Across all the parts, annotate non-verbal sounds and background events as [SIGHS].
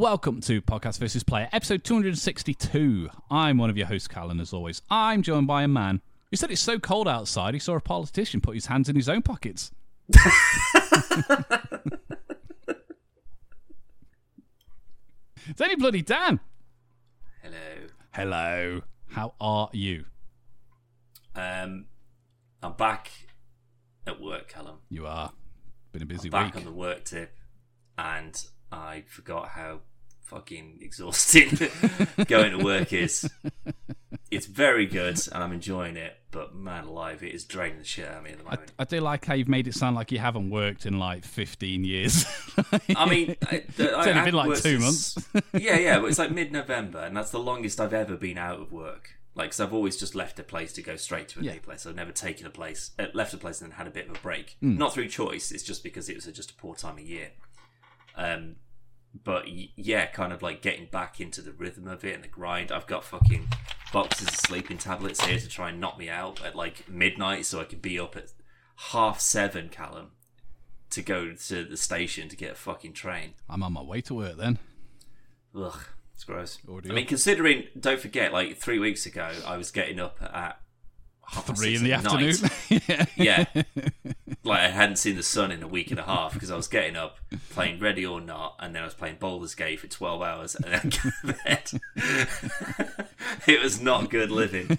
welcome to Podcast versus Player, episode 262. I'm one of your hosts, Callan, as always. I'm joined by a man who said it's so cold outside he saw a politician put his hands in his own pockets. [LAUGHS] it's only bloody Dan. Hello. Hello. How are you? Um, I'm back at work, Callum. You are. Been a busy Back week. Back on the work tip, and I forgot how fucking exhausting [LAUGHS] going to work is. It's very good, and I'm enjoying it. But man, alive, it is draining the shit out of me at the I, moment. I do like how you've made it sound like you haven't worked in like 15 years. [LAUGHS] I, mean, I, the, It's only been like two months. [LAUGHS] yeah, yeah, but it's like mid-November, and that's the longest I've ever been out of work. Like, because I've always just left a place to go straight to a Yeah. new place. I've never taken a place, uh, left a place, and then had a bit of a break. Hmm. Not through choice. It's just because it was just a poor time of year. Um, but yeah, kind of like getting back into the rhythm of it and the grind. I've got fucking boxes of sleeping tablets here to try and knock me out at like midnight, so I could be up at half seven, Callum, to go to the station to get a fucking train. I'm on my way to work then. Ugh, it's gross. Ordeal. I mean, considering, don't forget, like three weeks ago, I was getting up at half Three in the afternoon. night. [LAUGHS] Yeah, like I hadn't seen the sun in a week and a half because I was getting up, playing Ready or Not, and then I was playing Baldur's Gate for twelve hours, and then to bed. [LAUGHS] it was not good living.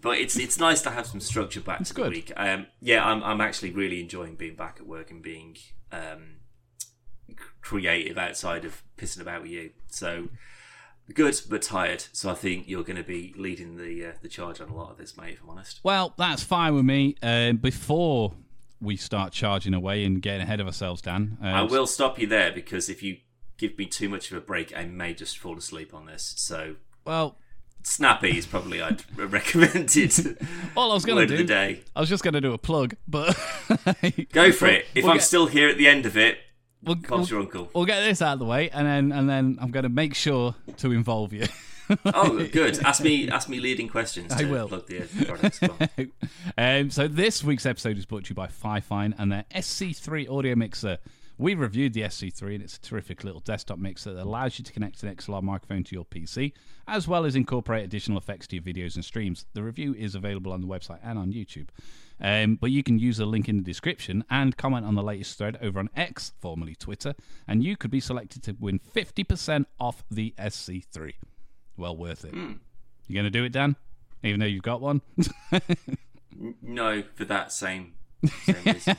But it's it's nice to have some structure back to good. the week. Um, yeah, I'm I'm actually really enjoying being back at work and being um, creative outside of pissing about with you. So good, but tired. So I think you're going to be leading the uh, the charge on a lot of this, mate. If I'm honest. Well, that's fine with me. Um, before we start charging away and getting ahead of ourselves, Dan, uh, I will stop you there because if you give me too much of a break, I may just fall asleep on this. So Well, snappy is probably I'd [LAUGHS] recommend it. [LAUGHS] all I was going to of the do, day. I was just going to do a plug, but [LAUGHS] Go for it. If we'll I'm get- still here at the end of it, we'll, Bob's we'll, your uncle. we'll get this out of the way, and then and then I'm going to make sure to involve you. [LAUGHS] Oh, [LAUGHS] good. Ask me, ask me leading questions. I will. plug the products. [LAUGHS] Um, so this week's episode is brought to you by Fifine and their SC3 audio mixer. We reviewed the SC3 and it's a terrific little desktop mixer that allows you to connect an XLR microphone to your PC, as well as incorporate additional effects to your videos and streams. The review is available on the website and on YouTube. Um, but you can use the link in the description and comment on the latest thread over on X, formerly Twitter, and you could be selected to win 50% off the SC3. Well worth it. You going to do it, Dan? Even though you've got one? No, for that same, same [LAUGHS] reason.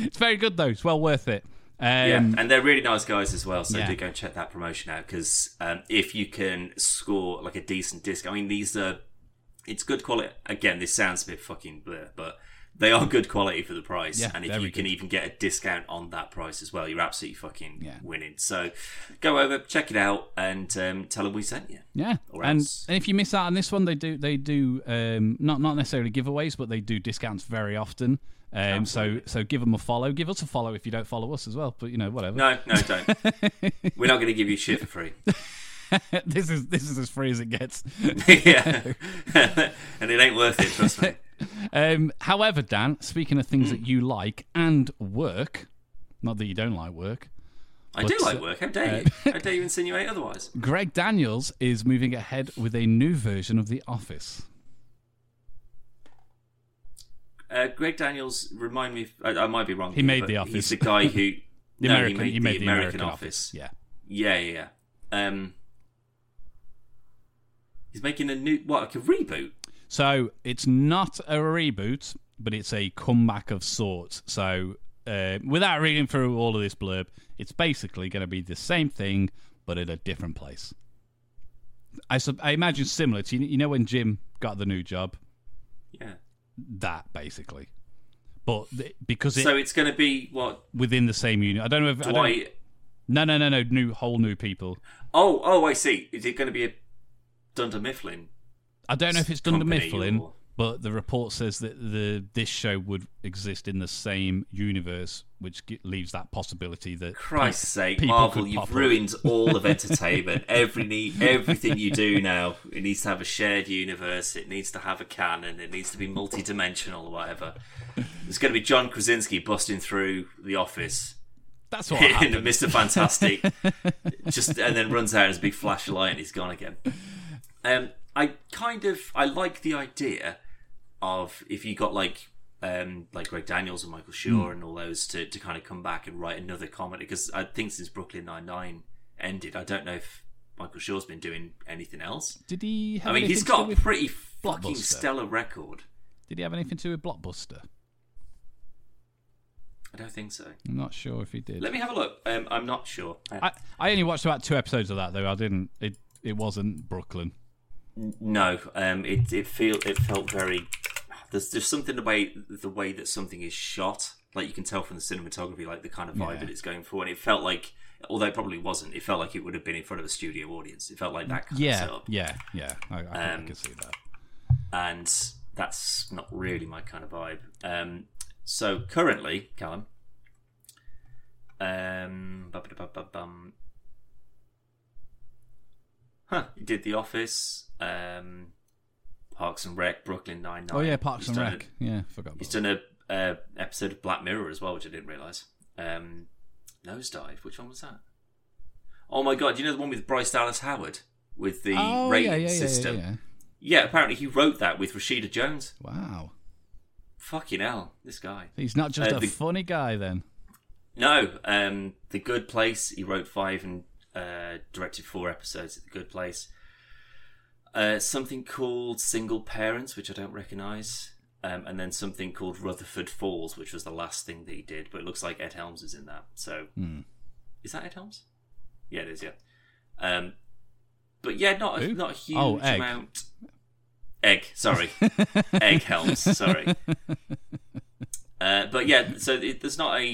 It's very good though. It's well worth it. Um, Yeah, and they're really nice guys as well. So Yeah. do go and check that promotion out because um, if you can score like a decent disc, I mean these are it's good quality. Again, this sounds a bit fucking blur, but they are good quality for the price. Yeah, and if you can even get a discount on that price as well, you're absolutely fucking Yeah. winning. So go over, check it out, and um, tell them we sent you. Yeah, and, and if you miss out on this one, they do they do um, not not necessarily giveaways, but they do discounts very often. Um, so so give them a follow. Give us a follow if you don't follow us as well. But you know whatever. No, no, don't. [LAUGHS] We're not going to give you shit for free. [LAUGHS] [LAUGHS] this is this is as free as it gets. [LAUGHS] yeah, [LAUGHS] and it ain't worth it. Trust me. Um, however, Dan, speaking of things that you like and work, not that you don't like work, I do like uh, work. How dare you? How dare you insinuate otherwise? Greg Daniels is moving ahead with a new version of The Office. Uh, Greg Daniels, remind me. If, I, I might be wrong. He here, made The Office. He's the guy who. The no, American, he made, the, American, Office. Yeah. Yeah, yeah, yeah. Um, he's making a new what, like a reboot. So it's not a reboot, but it's a comeback of sorts. So uh, without reading through all of this blurb, it's basically going to be the same thing, but at a different place. I, sub- I imagine similar to you know when Jim got the new job, Yeah. that basically, but th- because it So it's going to be what within the same unit. I don't know if I don't, no no no no new whole new people. Oh, oh, I see. Is it going to be a Dunder Mifflin? I don't know if it's Dunder Mifflin, or- but the report says that the this show would exist in the same universe, which g- leaves that possibility that Christ's sake, Marvel! You've up. ruined all of [LAUGHS] entertainment. Every everything you do now, it needs to have a shared universe. It needs to have a canon. It needs to be multi-dimensional or whatever. There's going to be John Krasinski busting through the office That's what [LAUGHS] in happened. Mr. Fantastic, [LAUGHS] just and then runs out as a big flash of light and he's gone again. Um, I kind of I like the idea of if you got like um, like Greg Daniels and Michael Schur Hmm. and all those to, to kind of come back and write another comedy because I think since Brooklyn Nine Nine ended, I don't know if Michael Schur's been doing anything else. Did he? Have I mean, he's got a pretty fucking stellar record. Did he have anything to do with Blockbuster? I don't think so. I'm not sure if he did. Let me have a look. Um, I'm not sure. I, I only watched about two episodes of that though. I didn't. It it wasn't Brooklyn. No, um, it it feel it felt very. There's there's something the way the way that something is shot, like you can tell from the cinematography, like the kind of vibe Yeah. that it's going for, and it felt like, although it probably wasn't, it felt like it would have been in front of a studio audience. It felt like that kind of Yeah, setup, yeah, yeah. I, I, can- I Um, can see that. and that's not really my kind of vibe. Um, so currently, Callum, um, huh? You did The Office, um, Parks and Rec, Brooklyn Nine Nine. Oh yeah, Parks and Rec. yeah, forgot. He's done a, a episode of Black Mirror as well, which I didn't realize. Um, Nosedive. Which one was that? Oh my god! Do you know the one with Bryce Dallas Howard with the oh rating yeah, yeah, yeah, system? yeah, yeah. Yeah, apparently he wrote that with Rashida Jones. Wow, Fucking hell, this guy. he's not just Uh, a the- funny guy then. No, um, The Good Place. He wrote five and uh, directed four episodes of The Good Place. Uh, something called Single Parents, which I don't recognise. Um, and then something called Rutherford Falls, which was the last thing that he did. But it looks like Ed Helms is in that. So, Hmm. is that Ed Helms? Yeah, it is. Yeah. Um, but yeah, not a, not a huge Oh, Egg. amount. Egg, sorry, [LAUGHS] Egg Helms, sorry. Uh, but yeah, so it, there's not a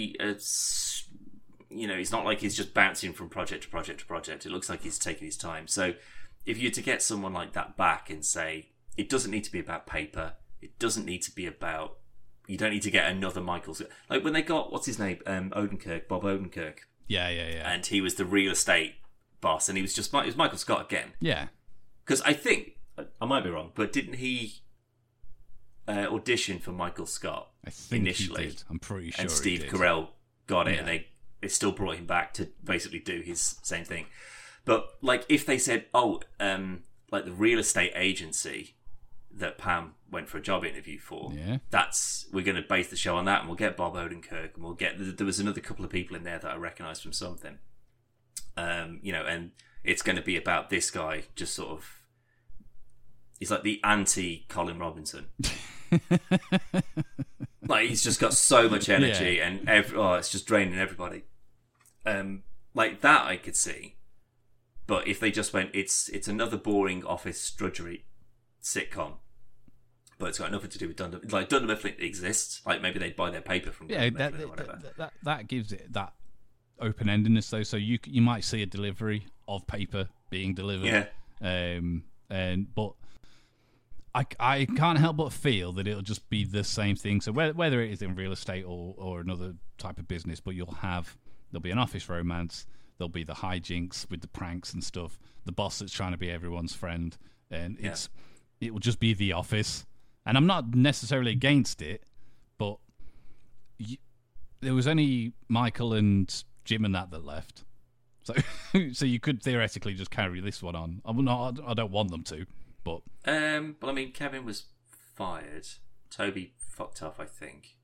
you know, it's not like he's just bouncing from project to project to project. It looks like he's taking his time. So if you're to get someone like that back and say it doesn't need to be about paper, it doesn't need to be about, you don't need to get another Michael. Like when they got what's his name, um, Odenkirk, Bob Odenkirk, Yeah, yeah, yeah, and he was the real estate boss, and he was just it was Michael Scott again. yeah. Because I think I might be wrong, but didn't he uh, audition for Michael Scott? I think Initially. he did. I'm pretty sure. and Steve. Carell got it, Yeah. and they they still brought him back to basically do his same thing. But like, if they said, "Oh, um, like the real estate agency that Pam went for a job interview for," Yeah. that's we're going to base the show on that, and we'll get Bob Odenkirk, and we'll get there was another couple of people in there that I recognised from something, um, you know, and it's going to be about this guy just sort of. He's like the anti Colin Robinson. [LAUGHS] like he's just got so much energy and every, oh, it's just draining everybody. Um, like that I could see, but if they just went, it's it's another boring office drudgery sitcom, but it's got nothing to do with Dunder. Like Dunder Mifflin exists. Like maybe they'd buy their paper from Yeah, Dunder that, Mifflin or whatever. that, that that gives it that open endedness though. So you you might see a delivery of paper being delivered. yeah, Um, and but I, I can't help but feel that it'll just be the same thing. So whether whether it is in real estate or or another type of business, but you'll have there'll be an office romance. There'll be the hijinks with the pranks and stuff. The boss that's trying to be everyone's friend, and Yeah. it's it will just be the office. And I'm not necessarily against it, but y there was only Michael and Jim and that that left. So, [LAUGHS] so you could theoretically just carry this one on. I'm not. I don't want them to, but um, but I mean, Kevin was fired. Toby fucked off, I think.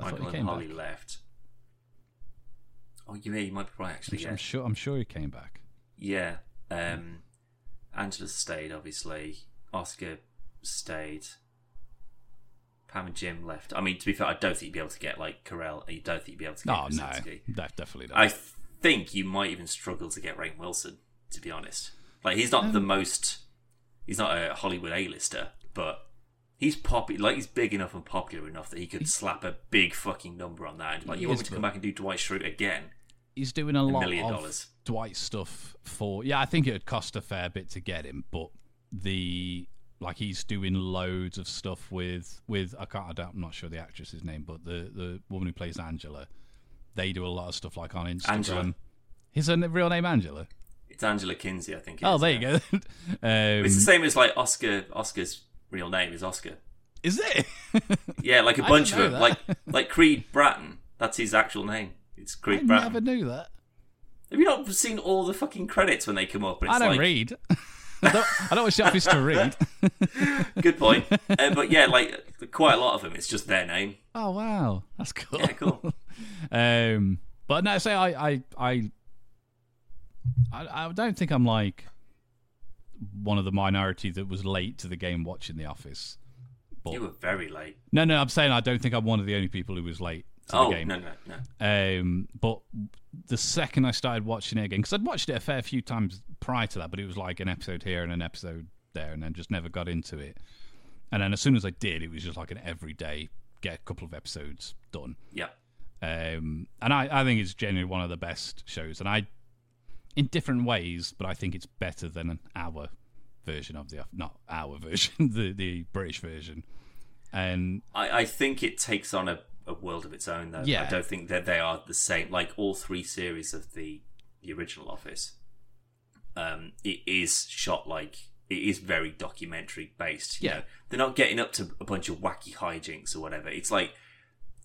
I Michael and Holly back. left. Oh, you may you might be right I'm, actually. Yeah, I'm sure. I'm sure he came back. Yeah. Um, Angela stayed, obviously. Oscar stayed. Pam and Jim left. I mean, to be fair, I don't think you'd be able to get like Carell. You don't think you'd be able to get Oh no, Krasinski. def- definitely not. I think you might even struggle to get Rainn Wilson. To be honest, like he's not Um, the most. He's not a Hollywood A-lister, but he's poppy. Like he's big enough and popular enough that he could slap a big fucking number on that. And like, you want me to come back and do Dwight Schrute again? He's doing a lot million of dollars. Dwight stuff for. Yeah, I think it would cost a fair bit to get him, but the like he's doing loads of stuff with with I can't. I I'm not sure the actress's name, but the the woman who plays Angela. They do a lot of stuff like on Instagram. Angela. Is her real name Angela? It's Angela Kinsey, I think. Oh, is, there yeah. you go. [LAUGHS] um, It's the same as like Oscar. Oscar's real name is Oscar. is it? [LAUGHS] Yeah, like a bunch of them. Like like Creed Bratton. That's his actual name. It's I Creed Bratton. never knew that. Have you not seen all the fucking credits when they come up? It's I don't like, read. [LAUGHS] I don't, I don't watch the office to read. [LAUGHS] Good point. [LAUGHS] uh, but yeah, like quite a lot of them, it's just their name. Oh wow, that's cool. Yeah, cool. um, but no, say I, I, I, I, I don't think I'm like one of the minority that was late to the game watching The Office. But You were very late. no, no, I'm saying I don't think I'm one of the only people who was late to Oh the game. no, no, no. Um, but the second I started watching it again, because I'd watched it a fair few times prior to that, but it was like an episode here and an episode there, and then just never got into it. And then as soon as I did, it was just like an everyday get a couple of episodes done. Yeah, Um, and I, I think it's genuinely one of the best shows, and I, in different ways, but I think it's better than our version of the not our [LAUGHS] version, the the British version. And I, I think it takes on a, a world of its own, though. Yeah. I don't think that they are the same. Like all three series of the the original Office, um, it is shot like it is very documentary based. You Yeah. know, they're not getting up to a bunch of wacky hijinks or whatever. It's like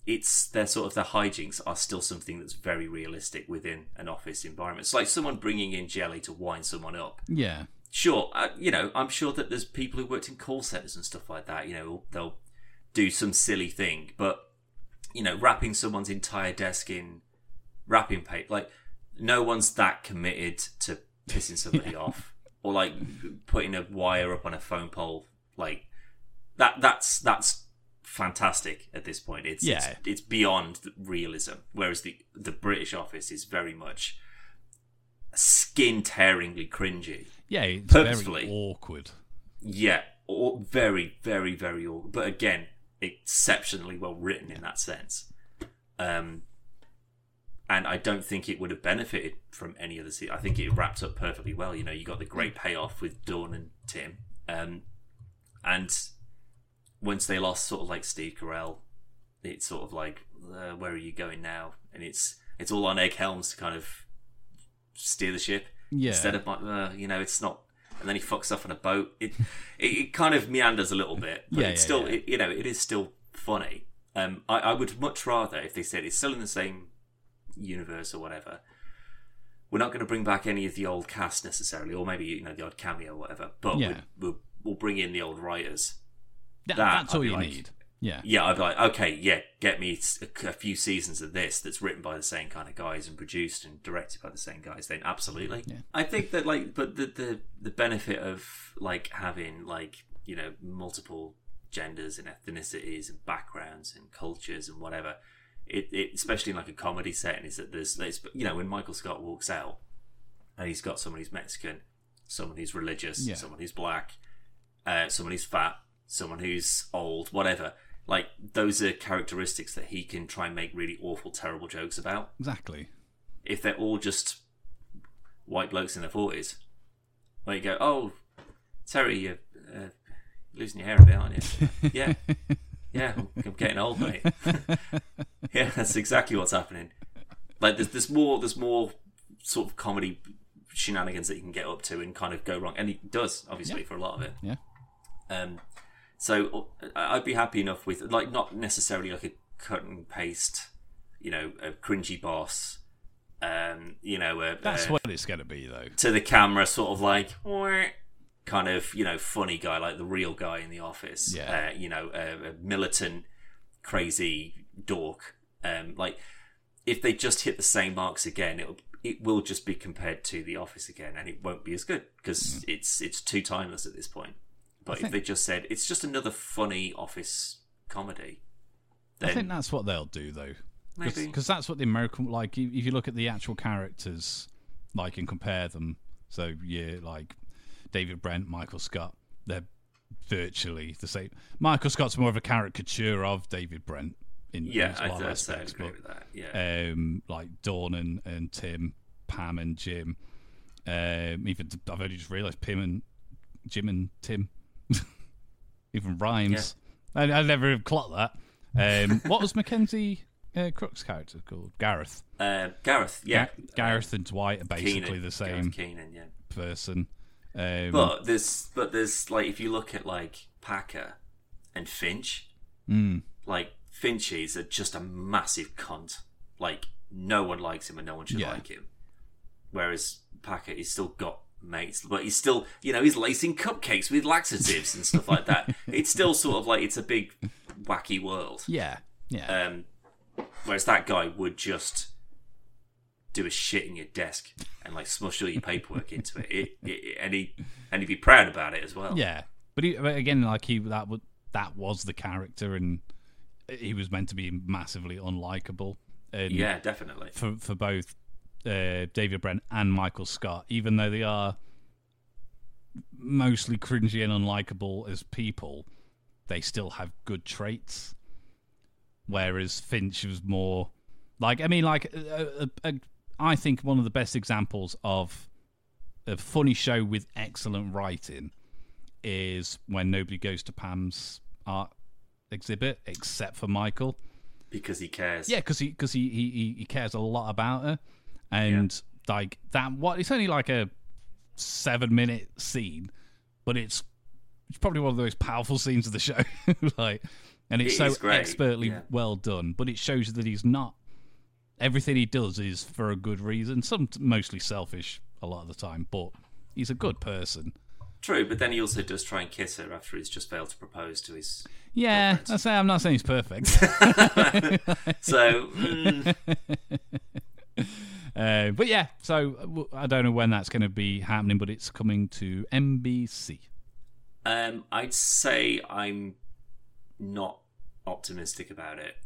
it's their sort of their hijinks are still something that's very realistic within an office environment. It's like someone bringing in jelly to wind someone up. yeah, Sure, uh, you know, I'm sure that there's people who worked in call centers and stuff like that. You know, they'll do some silly thing, but you know, wrapping someone's entire desk in wrapping paper, like no one's that committed to pissing somebody [LAUGHS] off or like putting a wire up on a phone pole. Like that, that's that's fantastic at this point. It's Yeah. it's, it's beyond realism. Whereas the the British office is very much skin tearingly cringy. yeah, it's Purposefully. very awkward. Yeah, or very, very, very awkward. But again, exceptionally well written in that sense. Um, and I don't think it would have benefited from any other season. I think it wrapped up perfectly well. You know, you got the great payoff with Dawn and Tim. Um, and once they lost sort of like Steve Carell, it's sort of like, uh, where are you going now? And it's it's all on egg helms to kind of steer the ship Yeah, instead of uh, you know, it's not. And then he fucks off on a boat. It it, it kind of meanders a little bit, but Yeah, it's yeah, still, yeah. It, you know, it is still funny. Um, I, I would much rather if they said it's still in the same universe or whatever. We're not going to bring back any of the old cast necessarily, or maybe you know the odd cameo or whatever. But Yeah. we, we'll, we'll bring in the old writers. That- that, that's I'd all you like- need. Yeah, Yeah, I'd be like, okay, yeah, get me a, a few seasons of this that's written by the same kind of guys and produced and directed by the same guys. Then absolutely, Yeah. I think that like, but the the the benefit of like having like you know multiple genders and ethnicities and backgrounds and cultures and whatever, it, it especially in like a comedy setting is that there's, there's you know when Michael Scott walks out and he's got someone who's Mexican, someone who's religious, Yeah. someone who's black, uh, someone who's fat, someone who's old, whatever. Like those are characteristics that he can try and make really awful, terrible jokes about. exactly. If they're all just white blokes in their forties, where you go, "Oh, Terry, you're uh, losing your hair a bit, aren't you?" [LAUGHS] yeah, yeah, I'm, getting old, mate. [LAUGHS] yeah, that's exactly what's happening. Like there's there's more there's more sort of comedy shenanigans that he can get up to and kind of go wrong, and he does obviously Yeah. for a lot of it. Yeah. Um, so uh, I'd be happy enough with like not necessarily like a cut and paste, you know, a cringy boss. Um, you know, a, That's a- what it's going to be, though. to the camera, sort of like kind of you know funny guy, like the real guy in the office. Yeah. Uh, you know, a, a militant, crazy dork. Um, like if they just hit the same marks again, it'll it will just be compared to the office again, and it won't be as good because it's it's too timeless at this point. But if they just said it's just another funny office comedy, then I think that's what they'll do, though. maybe because that's what the American like. If you look at the actual characters, like and compare them, so yeah, like David Brent, Michael Scott, they're virtually the same. Michael Scott's more of a caricature of David Brent in, yeah, in I'd, I'd say aspects, agree but with that. Yeah, um, like Dawn and, and Tim, Pam and Jim. Um, even I've only just realised Pim and Jim and Tim. Even rhymes. I, I never clocked that. Um, [LAUGHS] what was Mackenzie uh, Crook's character called? Gareth. uh, Gareth. Yeah, Ga- Gareth and Dwight are basically Keenan, the same Keenan, yeah. person. Um, But there's but there's like if you look at like Packer and Finch, mm, like Finch is just a massive cunt. Like no one likes him and no one should Yeah. like him. Whereas Packer, he's still got mates, but he's still, you know, he's lacing cupcakes with laxatives and stuff like that. [LAUGHS] It's still sort of like it's a big wacky world. Yeah, yeah, Um, whereas that guy would just do a shit in your desk and like smush all your paperwork into it, it, it and he and he'd be proud about it as well. yeah. But, he, but again, like he that would that was the character, and he was meant to be massively unlikable. And yeah, definitely. for for both uh, David Brent and Michael Scott, even though they are mostly cringy and unlikable as people, they still have good traits. Whereas Finch was more like I mean, like uh, uh, uh, I think one of the best examples of a funny show with excellent writing is when nobody goes to Pam's art exhibit except for Michael. Because he cares. Yeah, because he because he, he he cares a lot about her, and like that. What it's only like a seven minute scene, but it's it's probably one of the most powerful scenes of the show. [LAUGHS] like, and it's It so expertly yeah. well done. But it shows that he's not everything he does is for a good reason. Some mostly selfish a lot of the time, but he's a good person. True, but then he also does try and kiss her after he's just failed to propose to his. Yeah, I say I'm not saying he's perfect. [LAUGHS] [LAUGHS] So mm, Uh, but yeah, so I don't know when that's going to be happening, but it's coming to NBC. um, I'd say I'm not optimistic about it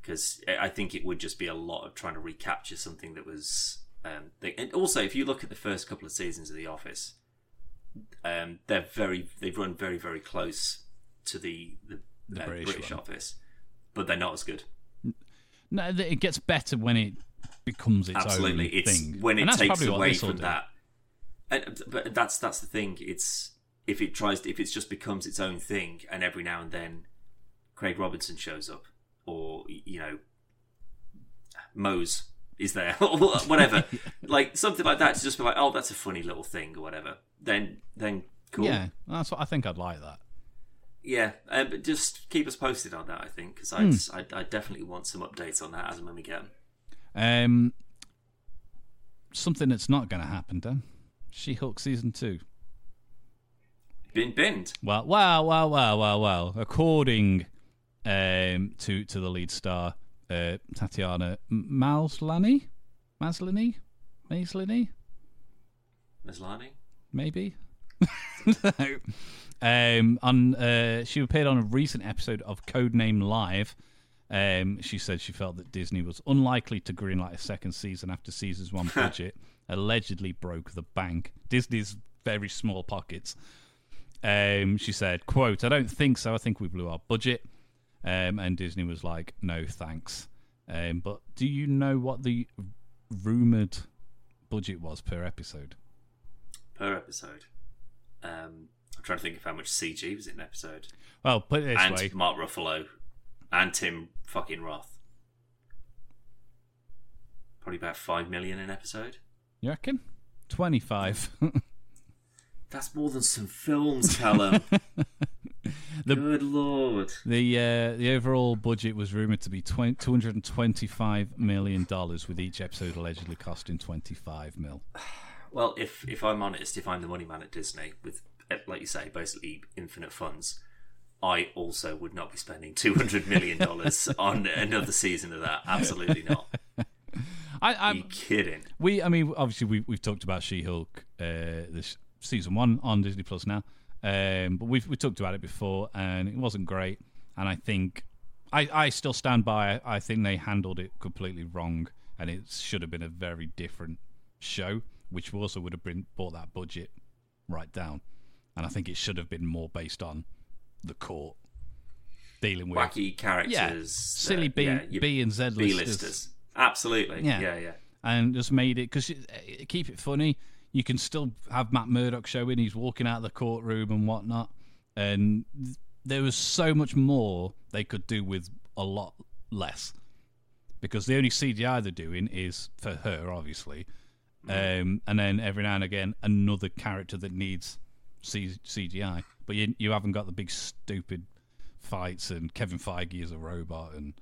because I think it would just be a lot of trying to recapture something that was. Um, they, and also, if you look at the first couple of seasons of The Office, um, they're very they've run very very close to the the, The uh, British British. Office, but they're not as good. No, it gets better when it becomes its Absolutely, own it's thing. when it takes away from do. that. And, but that's that's the thing. It's if it tries, to, if it just becomes its own thing, and every now and then Craig Robinson shows up, or you know, Mose is there, [LAUGHS] or whatever, [LAUGHS] like something like that, to just be like, oh, that's a funny little thing, or whatever. Then, then cool. Yeah, that's what I think. I'd like that. Yeah, um, but just keep us posted on that. I think because Hmm. I'd, I definitely want some updates on that as and when we get them. Um, something that's not going to happen, Dan. She-Hulk season two. Been binned. Well, well, well, well, well, well. According um, to to the lead star, uh, Tatiana Maslany, Maslany, Maslany, Maslany. maybe. [LAUGHS] no. um, on uh, she appeared on a recent episode of Codename Live. Um, she said she felt that Disney was unlikely to greenlight a second season after season's one [LAUGHS] budget allegedly broke the bank. Disney's very small pockets. Um, she said, "quote I don't think so. I think we blew our budget." Um, and Disney was like, "No, thanks." Um, but do you know what the rumored budget was per episode? per episode. Um, I'm trying to think of how much CG was in an episode. Well, put it this and way: Mark Ruffalo and Tim fucking Roth. Probably about five million an episode. you reckon twenty-five? [LAUGHS] That's more than some films, Callum. [LAUGHS] Good lord. the uh, the overall budget was rumored to be two hundred and twenty-five million dollars, with each episode allegedly costing twenty-five mil. [SIGHS] Well, if if I'm honest, if I'm the money man at Disney with, eh, like you say, basically infinite funds, I also would not be spending two hundred million dollars [LAUGHS] on another season of that. Absolutely not. [LAUGHS] I, Are you kidding? we, I mean, obviously we we've talked about She-Hulk uh, this season one on Disney Plus now, um, but we've we talked about it before, and it wasn't great. And I think I, I still stand by. I think they handled it completely wrong, and it should have been a very different show, which also would have been brought that budget right down. And I think it should have been more based on the court dealing with Wacky characters, yeah, silly B, yeah, B and Z B listers. listers. Absolutely. Yeah. Yeah, yeah. and just made it because keep it funny. You can still have Matt Murdock showing he's walking out of the courtroom and whatnot, and there was so much more they could do with a lot less because the only CGI they're doing is for her, obviously, um, and then every now and again another character that needs C- CGI, but you you haven't got the big stupid fights and Kevin Feige as a robot and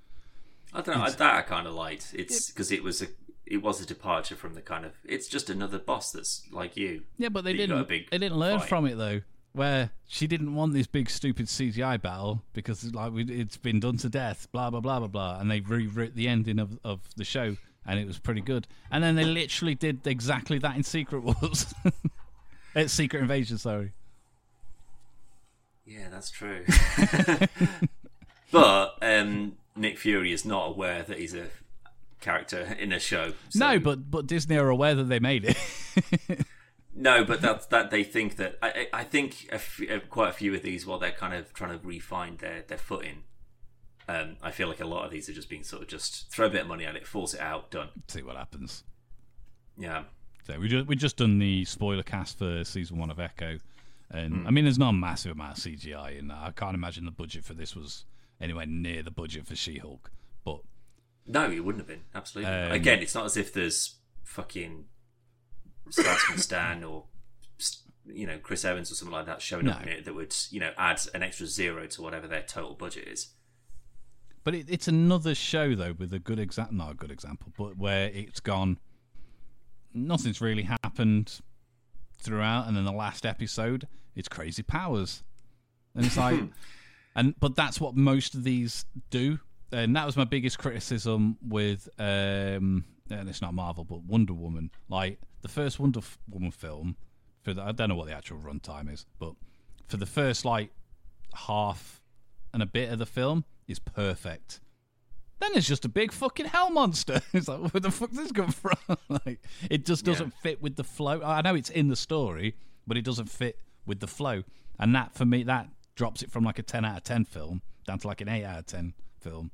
I don't know. I, that I kind of liked. It's because it was a it was a departure from the kind of. It's just another boss that's like you. Yeah, but they That you got a didn't. big They didn't learn fight. from it though. Where she didn't want this big stupid CGI battle because like we, it's been done to death, blah blah blah blah blah, and they rewrote the ending of of the show, and it was pretty good. And then they literally did exactly that in Secret Wars, [LAUGHS] it's Secret Invasion. Sorry. Yeah, that's true. [LAUGHS] but um, Nick Fury is not aware that he's a character in a show. so- No, but but Disney are aware that they made it. [LAUGHS] no, but that's that they think that I, I think a f- quite a few of these, while they're kind of trying to refine their their footing. Um, I feel like a lot of these are just being sort of just throw a bit of money at it, force it out, done. See what happens. Yeah, So we just we just done the spoiler cast for season one of Echo, and I mean there's not a massive amount of CGI in that. I can't imagine the budget for this was anywhere near the budget for She-Hulk. But no, it wouldn't have been absolutely. Um, Again, it's not as if there's fucking Starsman Stan or you know Chris Evans or something like that showing up in it that would you know add an extra zero to whatever their total budget is. but it, it's another show though with a good example, not a good example, but where it's gone. Nothing's really happened throughout, and then the last episode, it's crazy powers, and it's like, [LAUGHS] and but that's what most of these do, and that was my biggest criticism with, um, and it's not Marvel, but Wonder Woman. Like the first Wonder Woman film, for the, I don't know what the actual runtime is, but for the first like half and a bit of the film is perfect. Then it's just a big fucking hell monster. [LAUGHS] It's like, where the fuck this come from? [LAUGHS] like, it just doesn't fit with the flow. I know it's in the story, but it doesn't fit with the flow. And that, for me, that drops it from like a 10 out of 10 film down to like an 8 out of 10 film.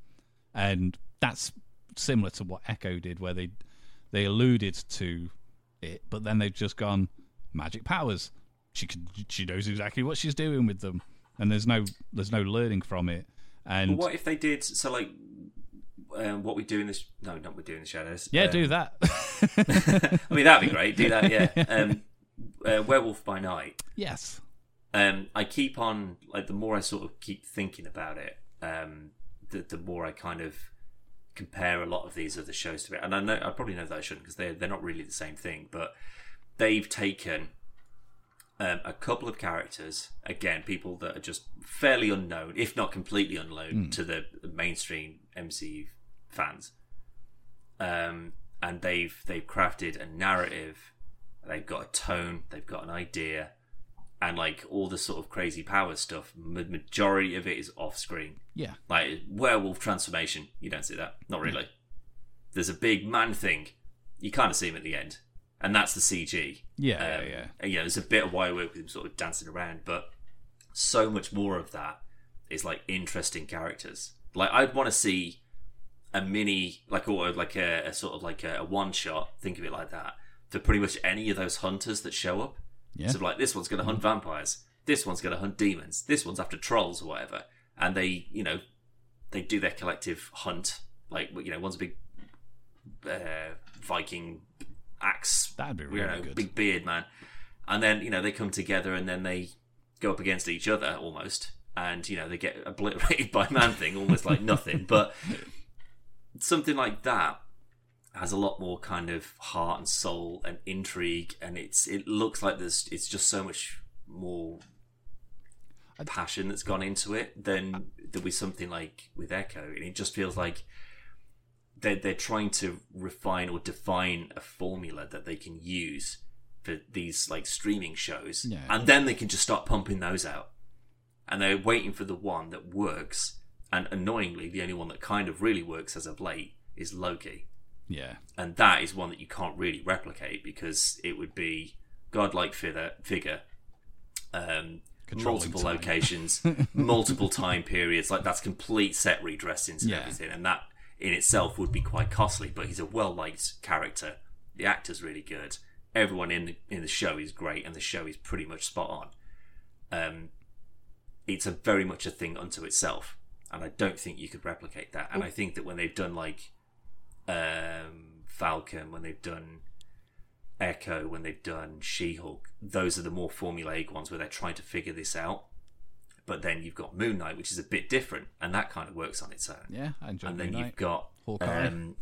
And that's similar to what Echo did, where they they alluded to it, but then they've just gone magic powers. She can, she knows exactly what she's doing with them, and there's no there's no learning from it. And But what if they did so like um, what we do in this? No, not we do in the shadows. yeah, Um, do that. [LAUGHS] I mean, that'd be great. Do that, yeah. [LAUGHS] Um, uh, Werewolf by Night. yes. Um, I keep on like the more I sort of keep thinking about it, um, the the more I kind of compare a lot of these other shows to it. And I know I probably know that I shouldn't because they're they're not really the same thing, but they've taken um, a couple of characters again, people that are just fairly unknown, if not completely unknown to the mainstream MCU fans. Um, and they've they've crafted a narrative, they've got a tone, they've got an idea, and like all the sort of crazy power stuff. ma- Majority of it is off screen, Yeah. like werewolf transformation. You don't see that, not really. There's a big man thing. You kind of see him at the end, and that's the CG. Yeah, Um, yeah, yeah. and, yeah, there's a bit of wire work with him sort of dancing around, but so much more of that is like interesting characters. Like I'd want to see a mini, like or like a, a sort of like a, a one shot. Think of it like that for pretty much any of those hunters that show up. Yeah. So like this one's going to hunt vampires. This one's going to hunt demons. This one's after trolls or whatever. And they, you know, they do their collective hunt. Like you know, one's a big uh, Viking axe That'd be you really know, good. big beard man. And then you know they come together and then they go up against each other almost, and you know they get obliterated [LAUGHS] by Man Thing almost like nothing. But something like that has a lot more kind of heart and soul and intrigue, and it's it looks like there's it's just so much more passion that's gone into it than there was something like with Echo, and it just feels like they're they're trying to refine or define a formula that they can use for these like streaming shows, Yeah. and then they can just start pumping those out, and they're waiting for the one that works. And annoyingly, the only one that kind of really works as of late is Loki Yeah. and that is one that you can't really replicate because it would be godlike figure, figure um, Controlling multiple time. locations, [LAUGHS] multiple time periods. Like that's complete set redressings and Yeah. everything, and that in itself would be quite costly. But he's a well liked character. The actor's really good. Everyone in the in the show is great, and the show is pretty much spot on. Um, it's a very much a thing unto itself, and I don't think you could replicate that. And I think that when they've done like um, Falcon, when they've done Echo, when they've done She Hulk, those are the more formulaic ones where they're trying to figure this out. but then you've got Moon Knight, which is a bit different, and that kind of works on its own. Yeah, I enjoy and then you've got Hawkeye. Um,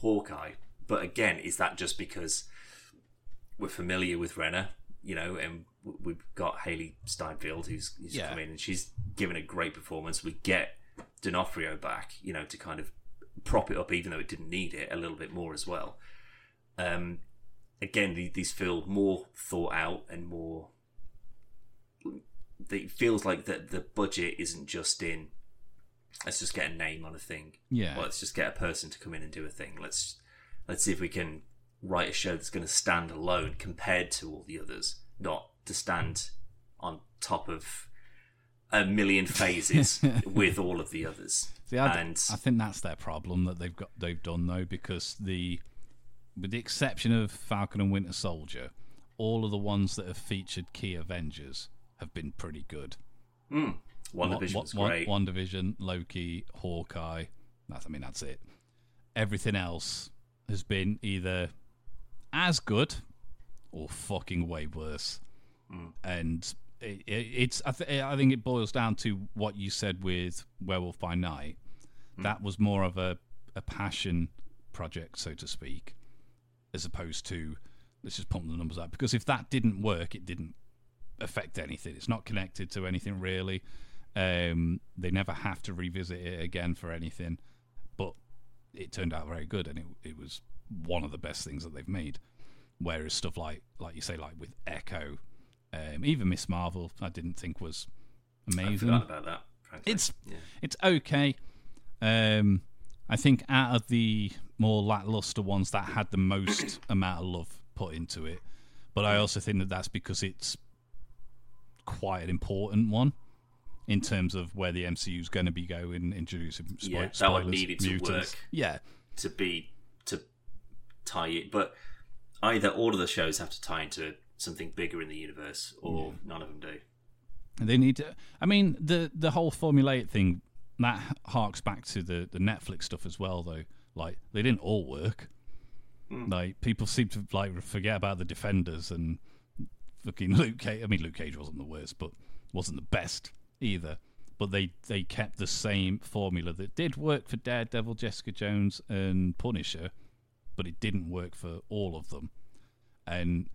Hawkeye. But again, is that just because we're familiar with Renner, you know, and we've got Hailee Steinfeld who's, who's Yeah. come in and she's given a great performance. We get D'Onofrio back, you know, to kind of prop it up, even though it didn't need it a little bit more as well. Um, again, the- these feel more thought out and more. It feels like that the budget isn't just in. Let's just get a name on a thing. Yeah. Let's just get a person to come in and do a thing. Let's let's see if we can write a show that's going to stand alone compared to all the others, not to stand on top of a million phases [LAUGHS] with all of the others. See, I, and I think that's their problem that they've got they've done though because the with the exception of Falcon and Winter Soldier, all of the ones that have featured key Avengers have been pretty good. mm, WandaVision was great. WandaVision, Loki, Hawkeye. That's I mean that's it. Everything else has been either as good or fucking way worse. Mm. And it, it, it's I, th- I think it boils down to what you said with Werewolf by Night. Mm. That was more of a, a passion project, so to speak, as opposed to let's just pump the numbers up. Because if that didn't work, it didn't affect anything. It's not connected to anything really. Um, they never have to revisit it again for anything. But it turned out very good, and it it was one of the best things that they've made. Whereas stuff like like you say, like with Echo, um, even Miss Marvel, I didn't think was I amazing. forgot about that. Frankly. It's yeah. it's okay. Um, I think out of the more lackluster ones, that had the most [COUGHS] amount of love put into it. But I also think that that's because it's quite an important one in terms of where the MCU is going to be going, introducing spo- Yeah, that one spoilers, needed to mutants. work. Yeah, to be to tie it, but either all of the shows have to tie into something bigger in the universe, or none of them do. They need to. I mean, the the whole formulaic thing that harks back to the the Netflix stuff as well, though. Like they didn't all work. Hmm. Like people seem to like forget about the Defenders and fucking Luke Cage. I mean, Luke Cage wasn't the worst, but wasn't the best either. But they they kept the same formula that did work for Daredevil, Jessica Jones, and Punisher, but it didn't work for all of them. And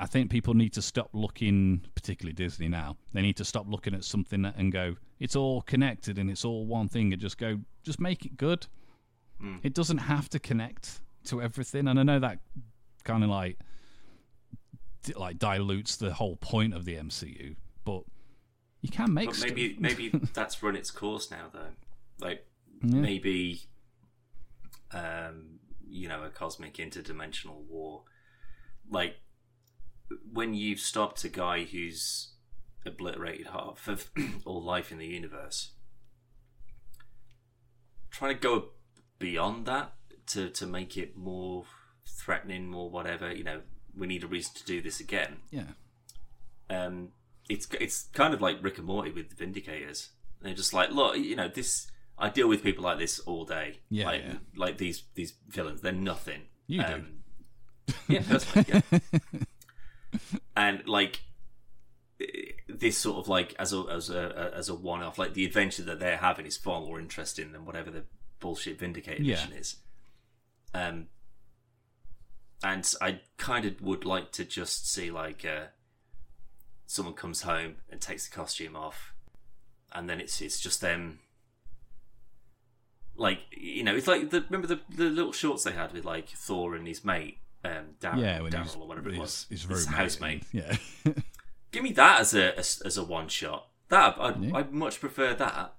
I think people need to stop looking, particularly Disney now. They need to stop looking at something and go, it's all connected and it's all one thing, and just go, just make it good. It doesn't have to connect to everything, and I know that kind of like like dilutes the whole point of the MCU, but you can make But maybe maybe [LAUGHS] that's run its course now, though. Like Yeah. maybe, um, you know, a cosmic interdimensional war. Like when you've stopped a guy who's obliterated half of [CLEARS THROAT] all life in the universe, trying to go beyond that to to make it more threatening, more whatever. You know, we need a reason to do this again yeah, um, it's it's kind of like Rick and Morty with the Vindicators. They're just like, look, you know, this. I deal with people like this all day. Yeah, like yeah. like these these villains. They're nothing. You do. um, Yeah, personally, yeah. [LAUGHS] and like this sort of like as a as a as a one off, like the adventure that they're having is far more interesting than whatever the bullshit Vindicator Yeah. mission is. Um, and I kind of would like to just see like uh, someone comes home and takes the costume off, and then it's it's just them. Like you know, it's like the remember the the little shorts they had with like Thor and his mate, um, Darren, yeah. When Darryl he's, or whatever it was, his, his roommate, housemate. Yeah, [LAUGHS] Give me that as a as, as a one shot. That I'd, Yeah. I'd much prefer that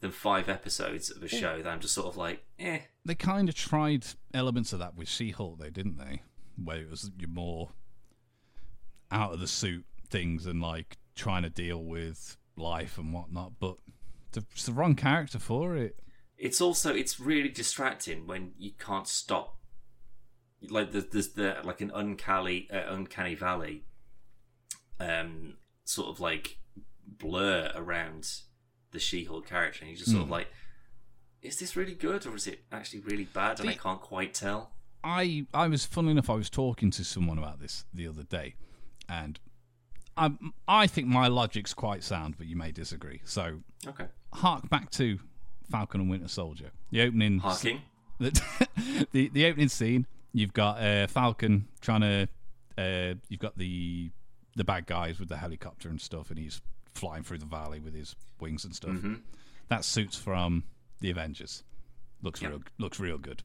than five episodes of a show that I'm just sort of like, eh. they kind of tried elements of that with She-Hulk, though, didn't they? Where it was your more out of the suit things and like trying to deal with life and whatnot, but it's the wrong character for it. It's also it's really distracting when you can't stop. Like there's, there's the like an uncanny uh, uncanny valley, um, sort of like blur around the She-Hulk character, and you just sort of Hmm. like, is this really good or is it actually really bad? And I can't quite tell. I I was funny enough. I was talking to someone about this the other day, and I I think my logic's quite sound, but you may disagree. So Okay. hark back to Falcon and Winter Soldier. The opening Harking. the, [LAUGHS] the the opening scene. You've got uh, Falcon trying to. Uh, you've got the the bad guys with the helicopter and stuff, and he's flying through the valley with his wings and stuff. That suits from the Avengers. Looks Yeah. real looks real good.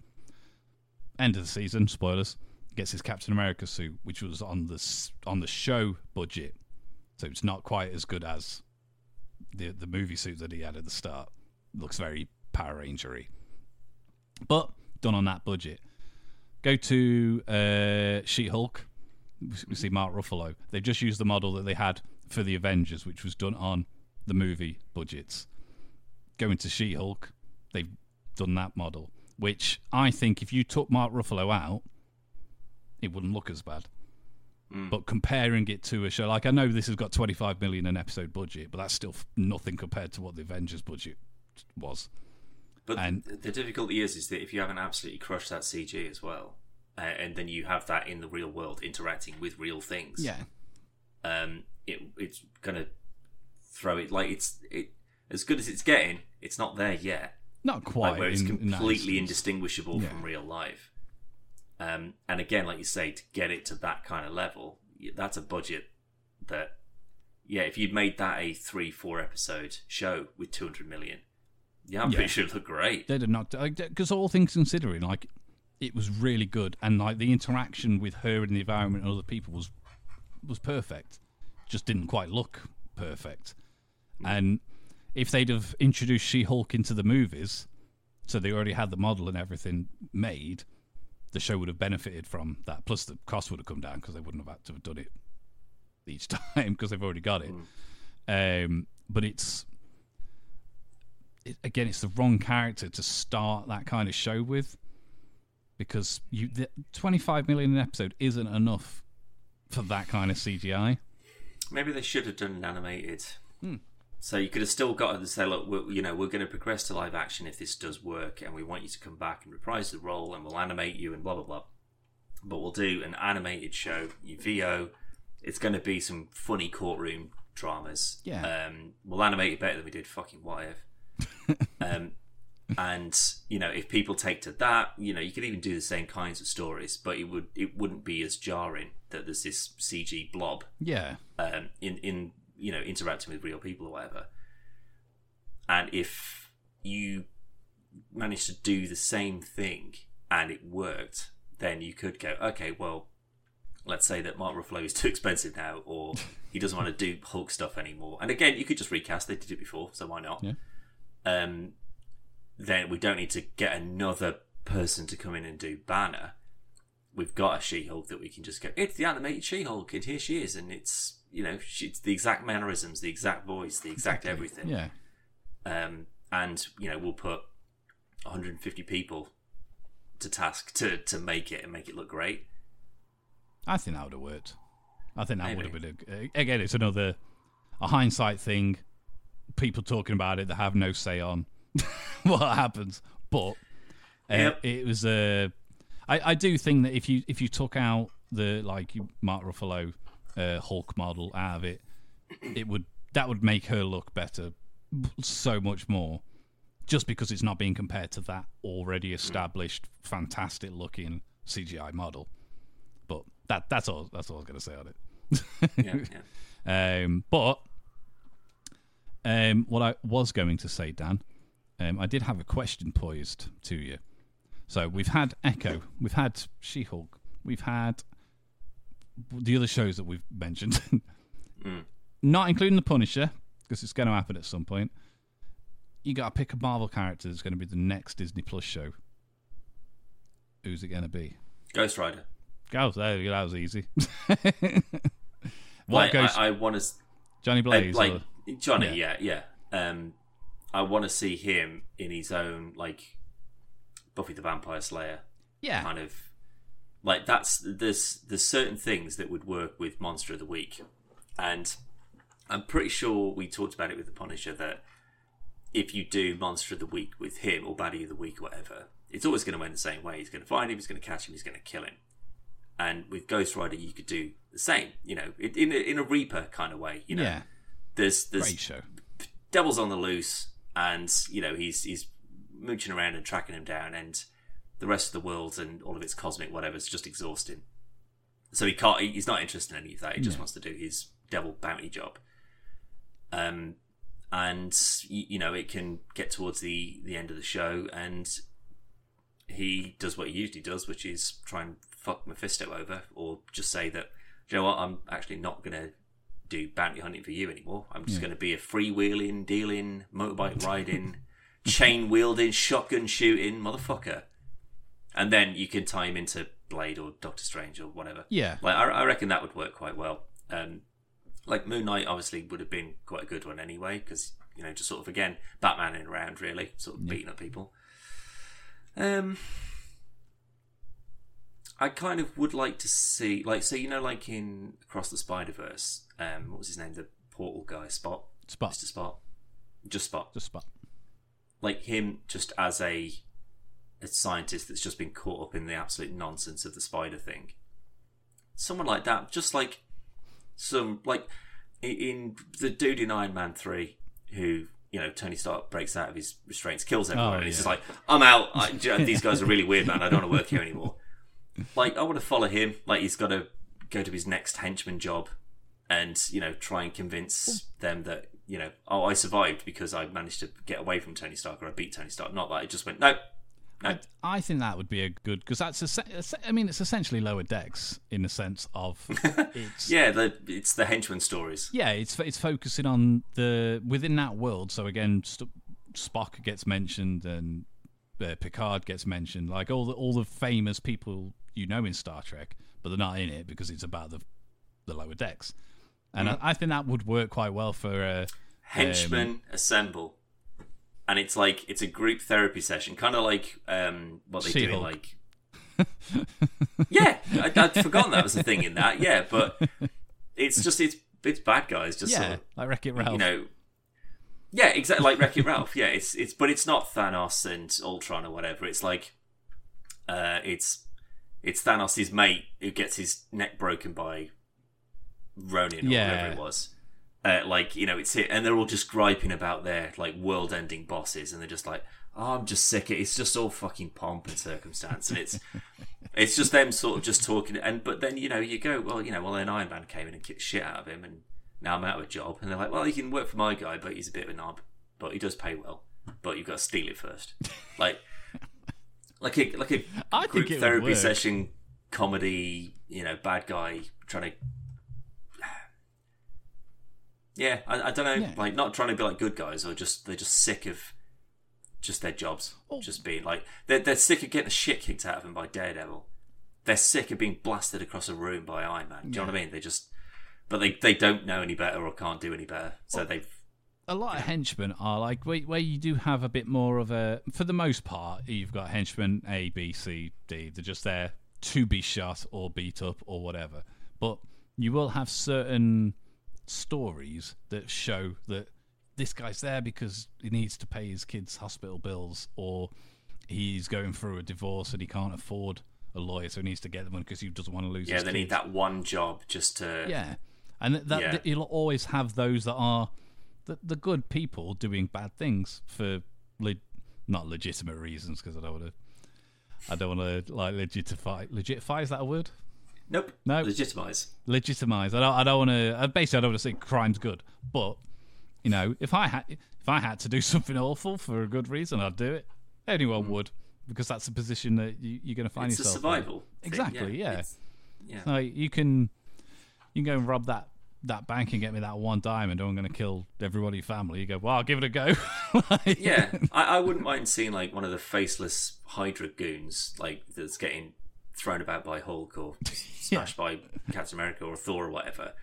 End of the season. Spoilers. Gets his Captain America suit, which was on the on the show budget, so it's not quite as good as the the movie suit that he had at the start. Looks very Power Rangery but done on that budget. Go to uh, She Hulk. We see Mark Ruffalo. They've just used the model that they had for the Avengers, which was done on the movie budgets. Going to She Hulk, they've done that model, which I think if you took Mark Ruffalo out, it wouldn't look as bad. But comparing it to a show like I know this has got 25 million an episode budget, but that's still nothing compared to what the Avengers budget was. But And- th- the difficulty is, is that if you haven't absolutely crushed that CG as well, uh, and then you have that in the real world interacting with real things, um, it it's gonna throw it like it's it as good as it's getting. It's not there yet, not quite. like where it's in- in completely indistinguishable Yeah. from real life. Um, and again, like you say, to get it to that kind of level, that's a budget that, yeah, if you'd made that a three, four episode show with two hundred million, yeah, I'm Yeah. pretty sure it'd look great. they'd have knocked because all things considering, like it was really good, and like the interaction with her and the environment and other people was was perfect. Just didn't quite look perfect. And if they'd have introduced She Hulk into the movies, so they already had the model and everything made, the show would have benefited from that. Plus, the cost would have come down because they wouldn't have had to have done it each [LAUGHS] time because they've already got it. Um, but it's it, again, it's the wrong character to start that kind of show with because you the 25 million an episode isn't enough for that kind of CGI. Maybe they should have done an animated. Hmm. So you could have still got to say, look, we're, you know, we're going to progress to live action if this does work, and we want you to come back and reprise the role, and we'll animate you and blah blah blah. But we'll do an animated show, you VO. It's going to be some funny courtroom dramas. Yeah. Um, we'll animate it better than we did fucking What If. Um, and you know, if people take to that, you know, you could even do the same kinds of stories, but it would it wouldn't be as jarring that there's this CG blob Yeah, um, in in you know interacting with real people or whatever. And if you managed to do the same thing and it worked, then you could go, okay, well, let's say that Mark Ruffalo is too [LAUGHS] expensive now, or he doesn't want to do Hulk stuff anymore. And again, you could just recast; they did it before, so why not? Yeah. Um, then we don't need to get another person to come in and do Banner. We've got a She-Hulk that we can just go. It's the animated She-Hulk, and here she is, and it's you know she, it's the exact mannerisms, the exact voice, the exact everything. yeah. Um, and you know we'll put 150 people to task to to make it and make it look great. I think that would have worked. I think that Maybe. would have been a, again. It's another a hindsight thing. People talking about it that have no say on [LAUGHS] what happens, but uh, Yep. it was a. I, I do think that if you if you took out the like Mark Ruffalo uh, Hulk model out of it, it would that would make her look better so much more. Just because it's not being compared to that already established, fantastic looking CGI model. But that that's all that's all I was gonna say on it. Yeah, yeah. [LAUGHS] Um, but um, what I was going to say, Dan, um, I did have a question poised to you. So we've had Echo, we've had She Hulk, we've had the other shows that we've mentioned, [LAUGHS] not including the Punisher, because it's going to happen at some point. You got to pick a Marvel character that's going to be the next Disney Plus show. Who's it going to be? Ghost Rider. Go, there you go, that was easy. [LAUGHS] what Like, goes I, I want to Johnny Blaze? like or- Johnny. Yeah, yeah. Um, I want to see him in his own like Buffy the Vampire Slayer yeah, kind of like that's there's there's certain things that would work with Monster of the Week, and I'm pretty sure we talked about it with the Punisher that if you do Monster of the Week with him or Baddie of the Week or whatever, it's always going to end the same way. He's going to find him, he's going to catch him, he's going to kill him. And with Ghost Rider, you could do the same. You know, in in a, in a Reaper kind of way. You know, yeah, there's there's great show. devil's on the loose, and you know he's he's mooching around and tracking him down, and the rest of the world and all of its cosmic whatever is just exhausting. So he can't. He's not interested in any of that. He just wants to do his devil bounty job. Um, and you, you know it can get towards the the end of the show, and he does what he usually does, which is try and fuck Mephisto over, or just say that, you know what, I'm actually not going to do bounty hunting for you anymore. I'm just Yeah. going to be a freewheeling, dealing, motorbike [LAUGHS] riding, chain wielding, shotgun shooting motherfucker. And then you can tie him into Blade or Doctor Strange or whatever. Yeah, Like I, I reckon that would work quite well. Um, like Moon Knight obviously would have been quite a good one anyway because you know just sort of again Batman in around really, sort of beating up people. Um, I kind of would like to see like so you know like in Across the Spider Verse, um, what was his name? The Portal guy, Spot, spot, Mister Spot, just Spot just spot. like him just as a a scientist that's just been caught up in the absolute nonsense of the spider thing. Someone like that, just like some like in, the dude in Iron Man three, who you know Tony Stark breaks out of his restraints, kills everyone, Oh, and he's yeah. just like, "I'm out. I, do you know, these guys are really weird, man. I don't want to work here anymore." [LAUGHS] Like I want to follow him. Like he's got to go to his next henchman job, and you know try and convince them that you know, oh, I survived because I managed to get away from Tony Stark or I beat Tony Stark. Not that I just went, no, no. I, I think that would be a good because that's a, I mean it's essentially lower decks in the sense of [LAUGHS] it's Yeah, the, it's the henchman stories. yeah it's it's focusing on the within that world. So again, St- Spock gets mentioned and uh, Picard gets mentioned, like all the all the famous people you know in Star Trek, but they're not in it because it's about the the lower decks. And I, I think that would work quite well for uh, Henchmen assemble. And it's like, it's a group therapy session, kind of like um, what they do in like. [LAUGHS] yeah, I, I'd forgotten that was a thing in that. Yeah, but it's just, it's it's bad guys just sort yeah, of like Wreck It Ralph. you know yeah exactly like wreck it ralph yeah it's it's but it's not thanos and ultron or whatever it's like uh it's it's thanos' mate who gets his neck broken by ronin or Yeah. whatever it was. Uh, like you know it's it and they're all just griping about their like world-ending bosses and they're just like oh i'm just sick of it's just all fucking pomp and circumstance and it's [LAUGHS] it's just them sort of just talking and but then you know you go well you know well then iron man came in and kicked shit out of him and now i'm out of a job and they're like well you can work for my guy but he's a bit of a knob but he does pay well but you've got to steal it first. [LAUGHS] Like like a like a I group therapy session comedy you know bad guy trying to yeah i, I don't know Yeah. like not trying to be like good guys or just they're just sick of just their jobs Oh. just being like they're, they're sick of getting the shit kicked out of them by daredevil. They're sick of being blasted across a room by iron man. Do you know what i mean? They just but they, they don't know any better or can't do any better so they've a lot of henchmen are like where, where you do have a bit more of a for the most part you've got henchmen a b c d. They're just there to be shot or beat up or whatever. But you will have certain stories that show that this guy's there because he needs to pay his kids hospital bills or he's going through a divorce and he can't afford a lawyer so he needs to get them because he doesn't want to lose yeah they need that one job just to Yeah, and that, Yeah. that you'll always have those that are the, the good people doing bad things for le- not legitimate reasons because I don't want to. I don't want to like legitify. Legitify is that a word? Nope No. legitimize Legitimize. I don't. I don't want to. Basically, I don't want to say crime's good, but you know, if I had if I had to do [LAUGHS] something awful for a good reason, I'd do it. Anyone would because that's the position that you, you're going to find Mm. it's a yourself. in. survival thing, Exactly, yeah. It's- yeah Like you can, you can go and rob that that bank and get me that one diamond, or I'm going to kill everyone in family. You go, well, I'll give it a go. [LAUGHS] Like- yeah, I, I wouldn't mind seeing like one of the faceless Hydra goons, like that's getting thrown about by Hulk or [LAUGHS] smashed by Captain America or Thor or whatever,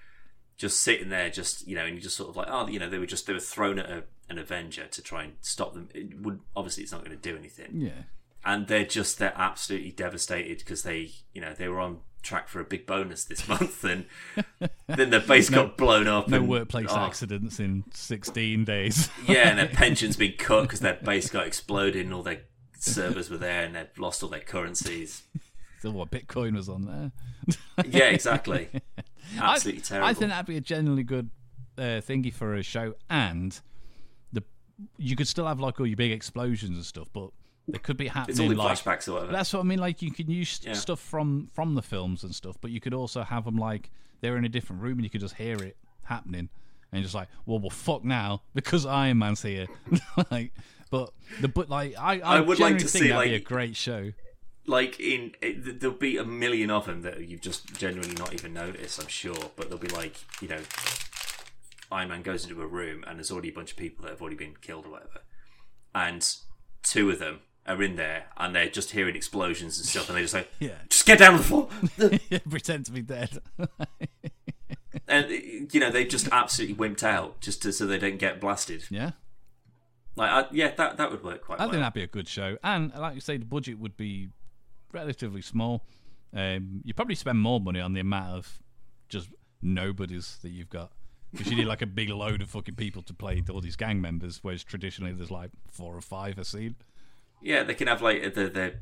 just sitting there, just you know, and you just sort of like, oh, you know, they were just they were thrown at a, an Avenger to try and stop them. It would obviously it's not going to do anything, yeah, and they're just they're absolutely devastated because they you know they were on track for a big bonus this month and [LAUGHS] then their base got blown up no and, workplace oh, accidents in 16 days. yeah, and their [LAUGHS] pension's been cut because their base got exploded and all their servers were there and they've lost all their currencies. [LAUGHS] So what Bitcoin was on there. [LAUGHS] yeah, exactly. [LAUGHS] I- Absolutely terrible. I think that'd be a genuinely good uh, thingy for a show, and the you could still have like all your big explosions and stuff, but they could be happening it's all in like flashbacks or whatever. that's what I mean. Like you can use Yeah. stuff from from the films and stuff, but you could also have them like they're in a different room and you could just hear it happening, and just like, well, well, fuck now because Iron Man's here. like, but the but like I I, I would like to see, be a great show. Like in it, there'll be a million of them that you've just genuinely not even noticed i'm sure but there'll be like you know iron man goes into a room and there's already a bunch of people that have already been killed or whatever and two of them are in there and they're just hearing explosions and stuff and they're just like [LAUGHS] Yeah. just get down on the floor [LAUGHS] Pretend to be dead. [LAUGHS] and you know they've just absolutely wimped out just to, so they don't get blasted yeah. like I, yeah that that would work quite I well think that'd be a good show, and like you say, the budget would be relatively small. Um, you probably spend more money on the amount of just nobodies that you've got because you need like a big load of fucking people to play all these gang members, whereas traditionally there's like four or five a scene. Yeah, they can have like the the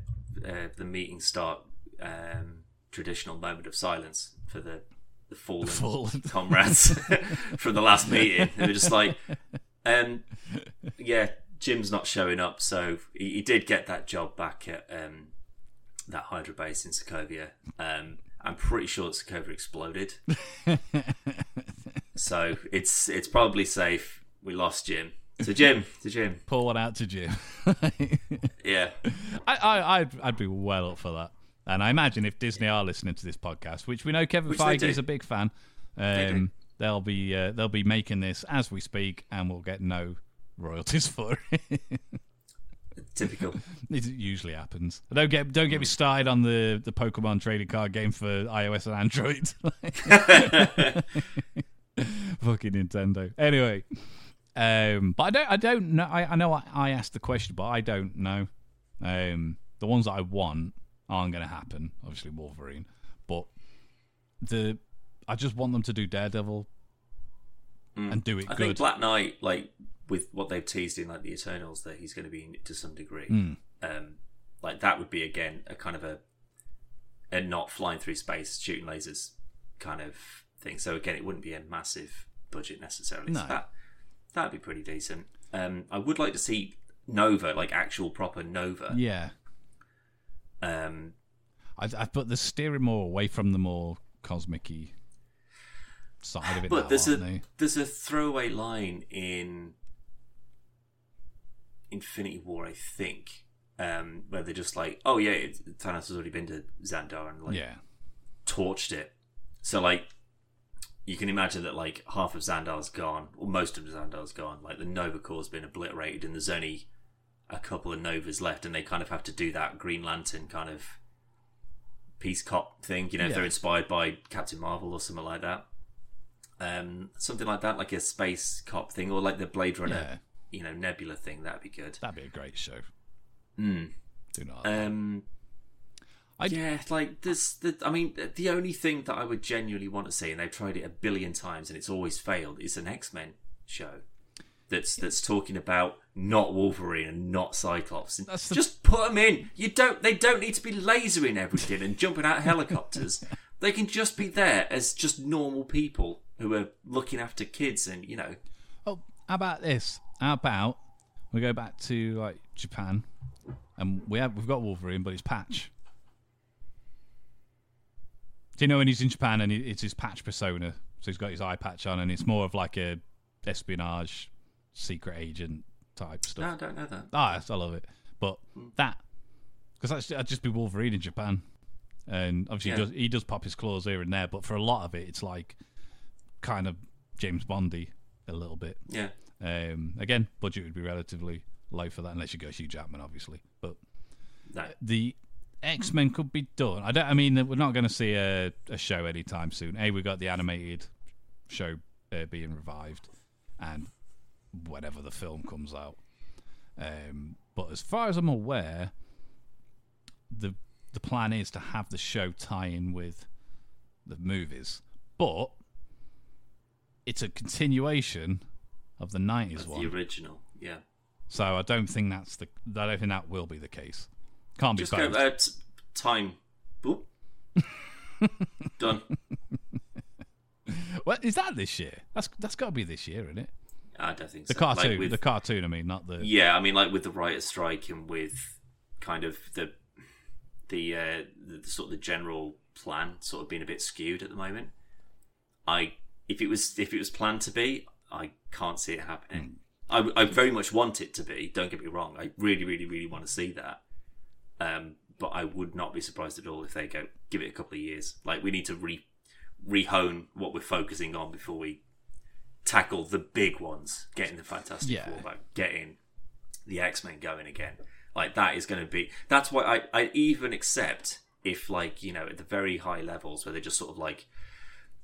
uh, the meeting start um, traditional moment of silence for the the fallen, Fallen. [LAUGHS] comrades [LAUGHS] from the last meeting. They were just like, um, yeah, Jim's not showing up, so he, he did get that job back at um, that Hydra base in Sokovia. Um, I'm pretty sure Sokovia exploded, [LAUGHS] so it's it's probably safe. We lost Jim. So Jim, to Jim, Pull one out to Jim. [LAUGHS] yeah. I, I, I'd, I'd be well up for that. And I imagine if Disney are listening to this podcast, which we know Kevin Which Feige is a big fan, um, they'll be uh, they'll be making this as we speak, and we'll get no royalties for it. [LAUGHS] Typical. [LAUGHS] it usually happens. Don't get don't get me started on the the Pokemon trading card game for iOS and Android. [LAUGHS] [LAUGHS] Fucking Nintendo. Anyway, um, but I don't I don't know. I, I know I, I asked the question, but I don't know. Um, the ones that I want aren't going to happen. Obviously, Wolverine, but the I just want them to do Daredevil and do it I good. think Black Knight, like with what they've teased in like the Eternals, that he's going to be in it to some degree. Hmm. Um, like that would be again a kind of a a not flying through space, shooting lasers kind of thing. So again, it wouldn't be a massive budget necessarily. So that that'd be pretty decent. Um, I would like to see Nova, like actual proper Nova. yeah, Um, I, I but they're steering more away from the more cosmic-y side of it But now, there's a they? there's a throwaway line in Infinity War, I think, um, where they're just like, "Oh yeah, Thanos has already been to Xandar and like yeah, torched it." So like, you can imagine that like half of Xandar's gone, or most of Xandar's gone. Like the Nova Corps been obliterated, and there's only a couple of Novas left, and they kind of have to do that Green Lantern kind of peace cop thing. You know, if they're inspired by Captain Marvel or something like that. Um, something like that, like a space cop thing, or like the Blade Runner, Yeah. You know, Nebula thing. That'd be good. that'd be a great show. Mm. Do not. Um, I- yeah, like this. the. I mean, the only thing that I would genuinely want to see, and they've tried it a billion times and it's always failed, is an X Men show that's that's talking about not Wolverine and not Cyclops. And the- Just put them in. You don't. They don't need to be lasering everything and jumping out of helicopters. [LAUGHS] they can just be there as just normal people who are looking after kids and you know. oh, how about this? How about we go back to like Japan, and we have we've got Wolverine, but it's Patch. Do you know when he's in Japan and he, it's his patch persona? So he's got his eye patch on, and it's more of like a espionage, secret agent type stuff. No, I don't know that. Ah, I love it. But that, because that's that'd just be Wolverine in Japan, and obviously Yeah. he does he does pop his claws here and there, but for a lot of it, it's like kind of James Bondy a little bit. Yeah. Um, again, budget would be relatively low for that unless you go Hugh Jackman, obviously. But No. the X Men could be done. I don't. I mean, we're not going to see a, a show anytime soon. A, we got the animated show uh, being revived, and whenever the film comes out. Um, but as far as I'm aware, the the plan is to have the show tie in with the movies, but it's a continuation of the '90s one. The original. Yeah. So I don't think that's the. I don't think that will be the case. Can't be Just go both. uh, t- time. Oop, [LAUGHS] Done. What is that this year? That's that's got to be this year, isn't it? I don't think The so. cartoon, Like with- the cartoon. I mean, not the. Yeah, I mean, like with the writer's strike and with kind of the the, uh, the sort of the general plan sort of being a bit skewed at the moment. I if it was if it was planned to be, I can't see it happening. I, I very much want it to be. Don't get me wrong. I really, really, really want to see that. Um, but I would not be surprised at all if they go give it a couple of years. Like we need to re rehone what we're focusing on before we tackle the big ones, getting the Fantastic Yeah. Four back, getting the X Men going again. Like that is going to be. That's why I I even accept if like you know at the very high levels where they're just sort of like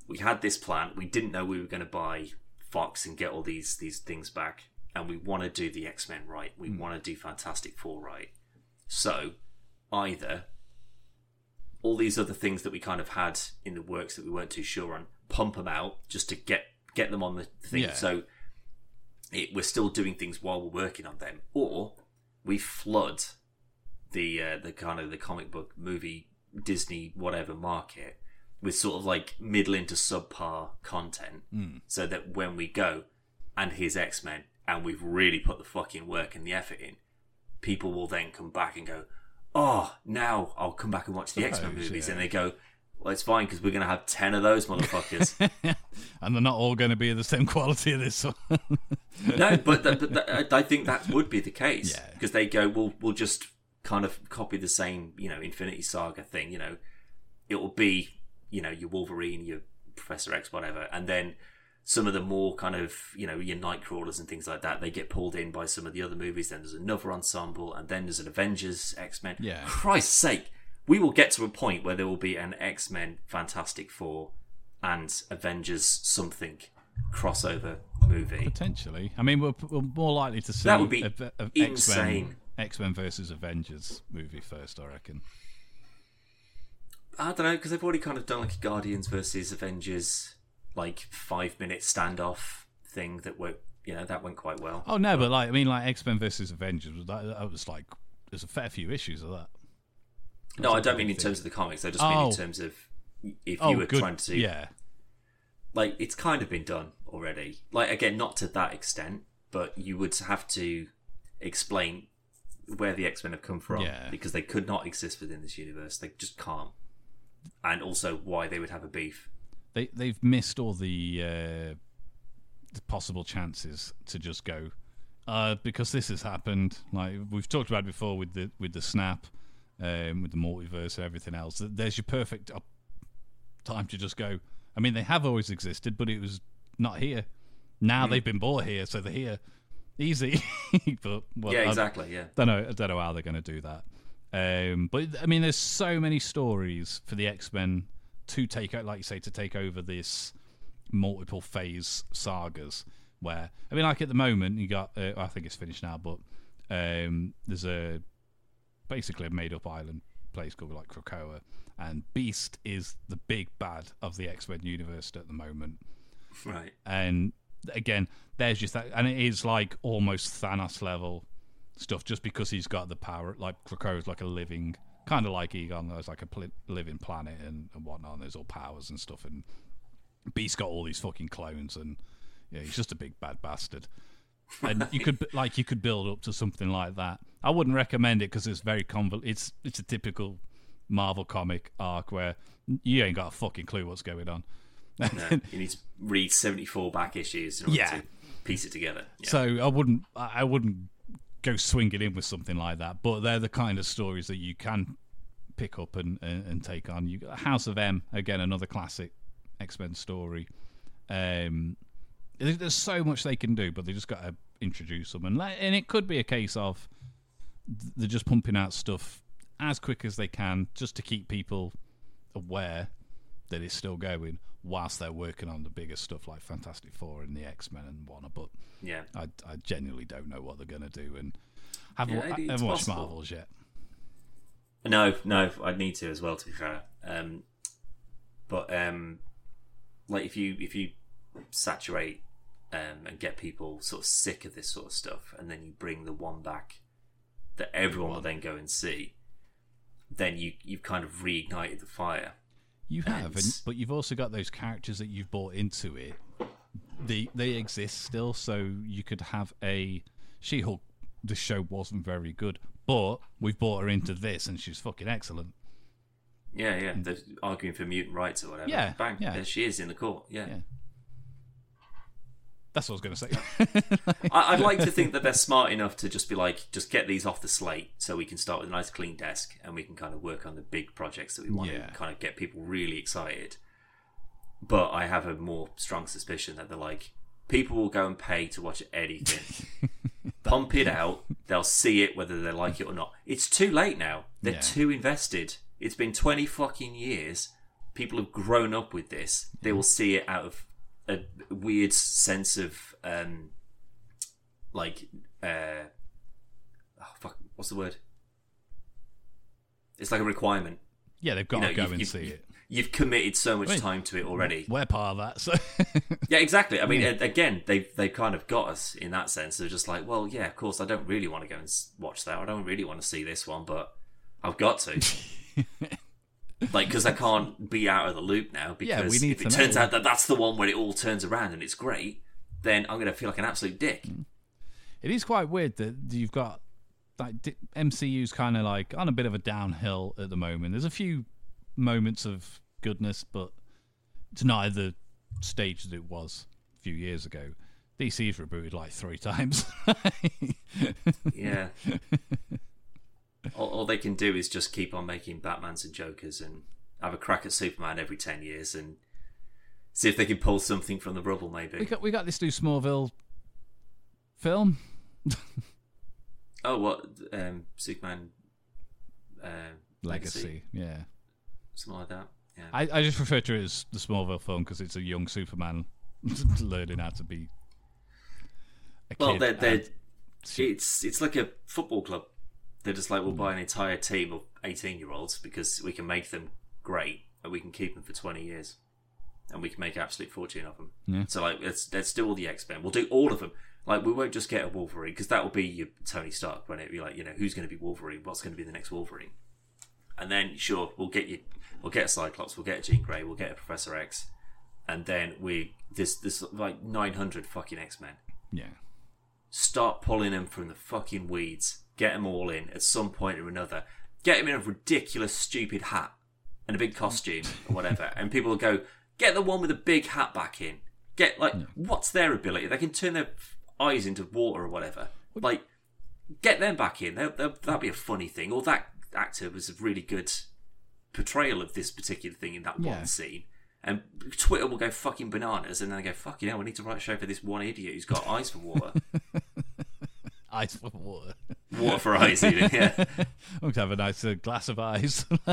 we had this plan, we didn't know we were going to buy Fox and get all these these things back, and we want to do the X Men right. We want to do Fantastic Four right. So either all these other things that we kind of had in the works that we weren't too sure on, pump them out just to get get them on the thing. Yeah. So it, we're still doing things while we're working on them, or we flood the uh, the kind of the comic book movie Disney whatever market with sort of like middling to subpar content, hmm. so that when we go and here's X Men and we've really put the fucking work and the effort in, people will then come back and go, oh, now I'll come back and watch the X Men movies, yeah. and they go. Well, it's fine because we're going to have ten of those motherfuckers. [LAUGHS] and they're not all going to be the same [LAUGHS] quality of this one. [LAUGHS] no, but, th- but th- I think that would be the case Yeah. because they go, "We'll we'll just kind of copy the same, you know, Infinity Saga thing. You know, it will be, you know, your Wolverine, your Professor X, whatever, and then some of the more kind of, you know, your Nightcrawlers and things like that. They get pulled in by some of the other movies. Then there's another ensemble, and then there's an Avengers, X Men. Yeah. Christ's sake, we will get to a point where there will be an X Men, Fantastic Four, and Avengers something crossover movie. Potentially. I mean, we're, we're more likely to see That would be a, a, a insane. X-Men, X-Men versus Avengers movie first, I reckon. I don't know because they've already kind of done like a Guardians versus Avengers like five minute standoff thing that went you know that went quite well. Oh no, but like I mean, like X-Men versus Avengers was that, that was like there's a fair few issues of that. no, I don't mean in terms of the comics. I just mean Oh. in terms of if Oh, you were good. trying to yeah, like it's kind of been done already. Like again, not to that extent, but you would have to explain where the X Men have come from Yeah. because they could not exist within this universe. They just can't, and also why they would have a beef. they they've missed all the, uh, the possible chances to just go uh, because this has happened. Like we've talked about before with the with the snap, um, with the multiverse and everything else. There's your perfect op- time to just go. I mean, they have always existed, but it was not here. Now they've been brought here, so they're here. Easy, [LAUGHS] but well, yeah, I- exactly. Yeah. don't know. I don't know how they're going to do that. Um, but I mean, there's so many stories for the X Men to take, o- like you say, to take over this multiple phase sagas. Where I mean, like at the moment, you got. Uh, I think it's finished now, but um, there's a basically a made up island place called like Krakoa, and Beast is the big bad of the X Men universe at the moment Right. and again there's just that and it is like almost thanos level stuff just because he's got the power like Krakoa's like a living kind of like egon there's like a pl- living planet and, and whatnot and there's all powers and stuff and beast got all these fucking clones and yeah he's just a big bad bastard and you could [LAUGHS] like you could build up to something like that i wouldn't recommend it because it's very convol it's it's a typical marvel comic arc where you ain't got a fucking clue what's going on No, [LAUGHS] you need to read seventy four back issues in order Yeah. to piece it together. Yeah. So I wouldn't I I wouldn't go swinging in with something like that. But they're the kind of stories that you can pick up and, and, and take on. You got House of M again, another classic X Men story. Um, there's so much they can do, but they just got to introduce them, and let- and it could be a case of they're just pumping out stuff as quick as they can, just to keep people aware that it's still going, whilst they're working on the bigger stuff like Fantastic Four and the X Men and whatnot. But yeah. I, I genuinely don't know what they're going to do, and haven't, Yeah, haven't watched. Marvels yet. No, no, I'd need to as well. To be fair, um, but um, like if you if you saturate um, and get people sort of sick of this sort of stuff, and then you bring the one back that everyone will then go and see, then you you've kind of reignited the fire. You have, and, but you've also got those characters that you've bought into it. They they exist still, so you could have a She-Hulk. The show wasn't very good, but we've bought her into this, and she's fucking excellent. Yeah, yeah. They're arguing for mutant rights or whatever. Yeah, Bang. yeah. There she is in the court. Yeah. Yeah. That's what I was going to say. [LAUGHS] I, I'd like to think that they're smart enough to just be like, just get these off the slate so we can start with a nice clean desk and we can kind of work on the big projects that we want Yeah. to kind of get people really excited. But I have a more strong suspicion that they're like, people will go and pay to watch anything. [LAUGHS] Pump it out. They'll see it whether they like it or not. It's too late now. They're Yeah. too invested. It's been 20 fucking years. People have grown up with this. They mm. will see it out of a weird sense of um like uh oh, fuck what's the word? It's like a requirement. Yeah, they've got You know, to go you've- and you've- see it. you've committed so much I mean, time to it already. We're part of that, so. [LAUGHS] Yeah exactly. I mean a- again they've they've kind of got us in that sense. They're just like well yeah of course i don't really want to go and watch that. I don't really want to see this one but i've got to [LAUGHS] like because i can't be out of the loop now because Yeah, we need if it turns know. out that that's the one where it all turns around and it's great then i'm going to feel like an absolute dick Mm. it is quite weird that you've got like MCU's kind of like on a bit of a downhill at the moment. There's a few moments of goodness, but it's not at the stage that it was a few years ago. DC's rebooted like three [LAUGHS] times. Yeah. [LAUGHS] all, all they can do is just keep on making Batmans and Jokers and have a crack at Superman every 10 years and see if they can pull something from the rubble, maybe. we got we got this new Smallville film. [LAUGHS] Oh, what? Um, Superman uh, Legacy. Legacy, yeah. Something like that. Yeah. I, I just refer to it as the Smallville film because it's a young Superman [LAUGHS] learning how to be. A well, kid they're, they're, it's, it's like a football club. They're just like, we'll hmm. buy an entire team of 18 year olds because we can make them great and we can keep them for 20 years. And we can make an absolute fortune of them. Yeah. So, like, let's, let's do all the X Men. We'll do all of them. Like, we won't just get a Wolverine because that will be your Tony Stark, won't it? Be like, you know, who's going to be Wolverine? What's going to be the next Wolverine? And then, sure, we'll get you, we'll get a Cyclops, we'll get a Jean Grey, we'll get a Professor X, and then we this this like nine hundred fucking X Men. yeah. Start pulling them from the fucking weeds. Get them all in at some point or another. Get them in a ridiculous, stupid hat and a big costume or whatever, and people will go, "Get the one with the big hat back in." Get like, what's their ability? They can turn their eyes into water or whatever. Like, get them back in. They'll, they'll, that'll be a funny thing. Or that actor was a really good portrayal of this particular thing in that Yeah. one scene. And Twitter will go fucking bananas, and then they go, "Fucking hell, we need to write a show for this one idiot who's got eyes for water, [LAUGHS] Ice for water. [LAUGHS] water for ice, Even, yeah, I'm going to have a nice uh, glass of ice. [LAUGHS]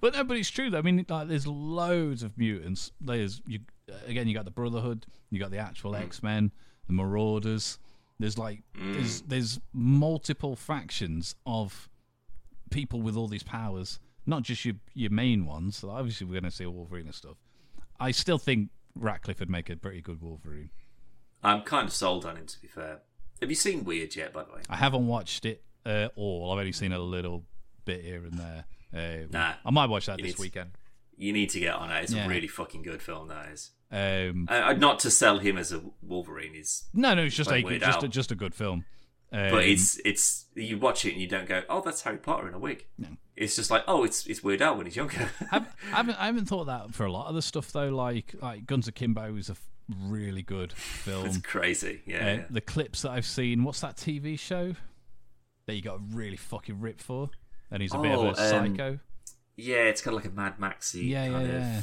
but no, but it's true. though. I mean, like, there's loads of mutants. There's you again. You got the Brotherhood. You got the actual X Men, the Marauders. There's like there's there's multiple factions of people with all these powers. Not just your your main ones. So obviously, we're going to see Wolverine and stuff. I still think Radcliffe would make a pretty good Wolverine. I'm kind of sold on him. To be fair, have you seen Weird yet? By the way, I haven't watched it uh, all. I've only seen a little bit here and there. Um, Nah. I might watch that this to- weekend. you need to get on it. It's Yeah. a really fucking good film. That is. Um, Uh, not to sell him as a Wolverine, is no, no, it's just a just a, just a good film. Um, but it's it's you watch it and you don't go, oh, that's Harry Potter in a wig. No. It's just like, oh, it's it's Weird Al when he's younger. I've, [LAUGHS] I haven't I haven't thought that for a lot of the stuff though. Like like Guns Akimbo is a really good film. it's crazy. Yeah, Uh, yeah. The clips that I've seen, what's that TV show that you got really fucking ripped for? And he's a bit of Oh, a um, psycho. Yeah, it's kind of like a Mad Maxy Yeah, kind yeah, of. yeah.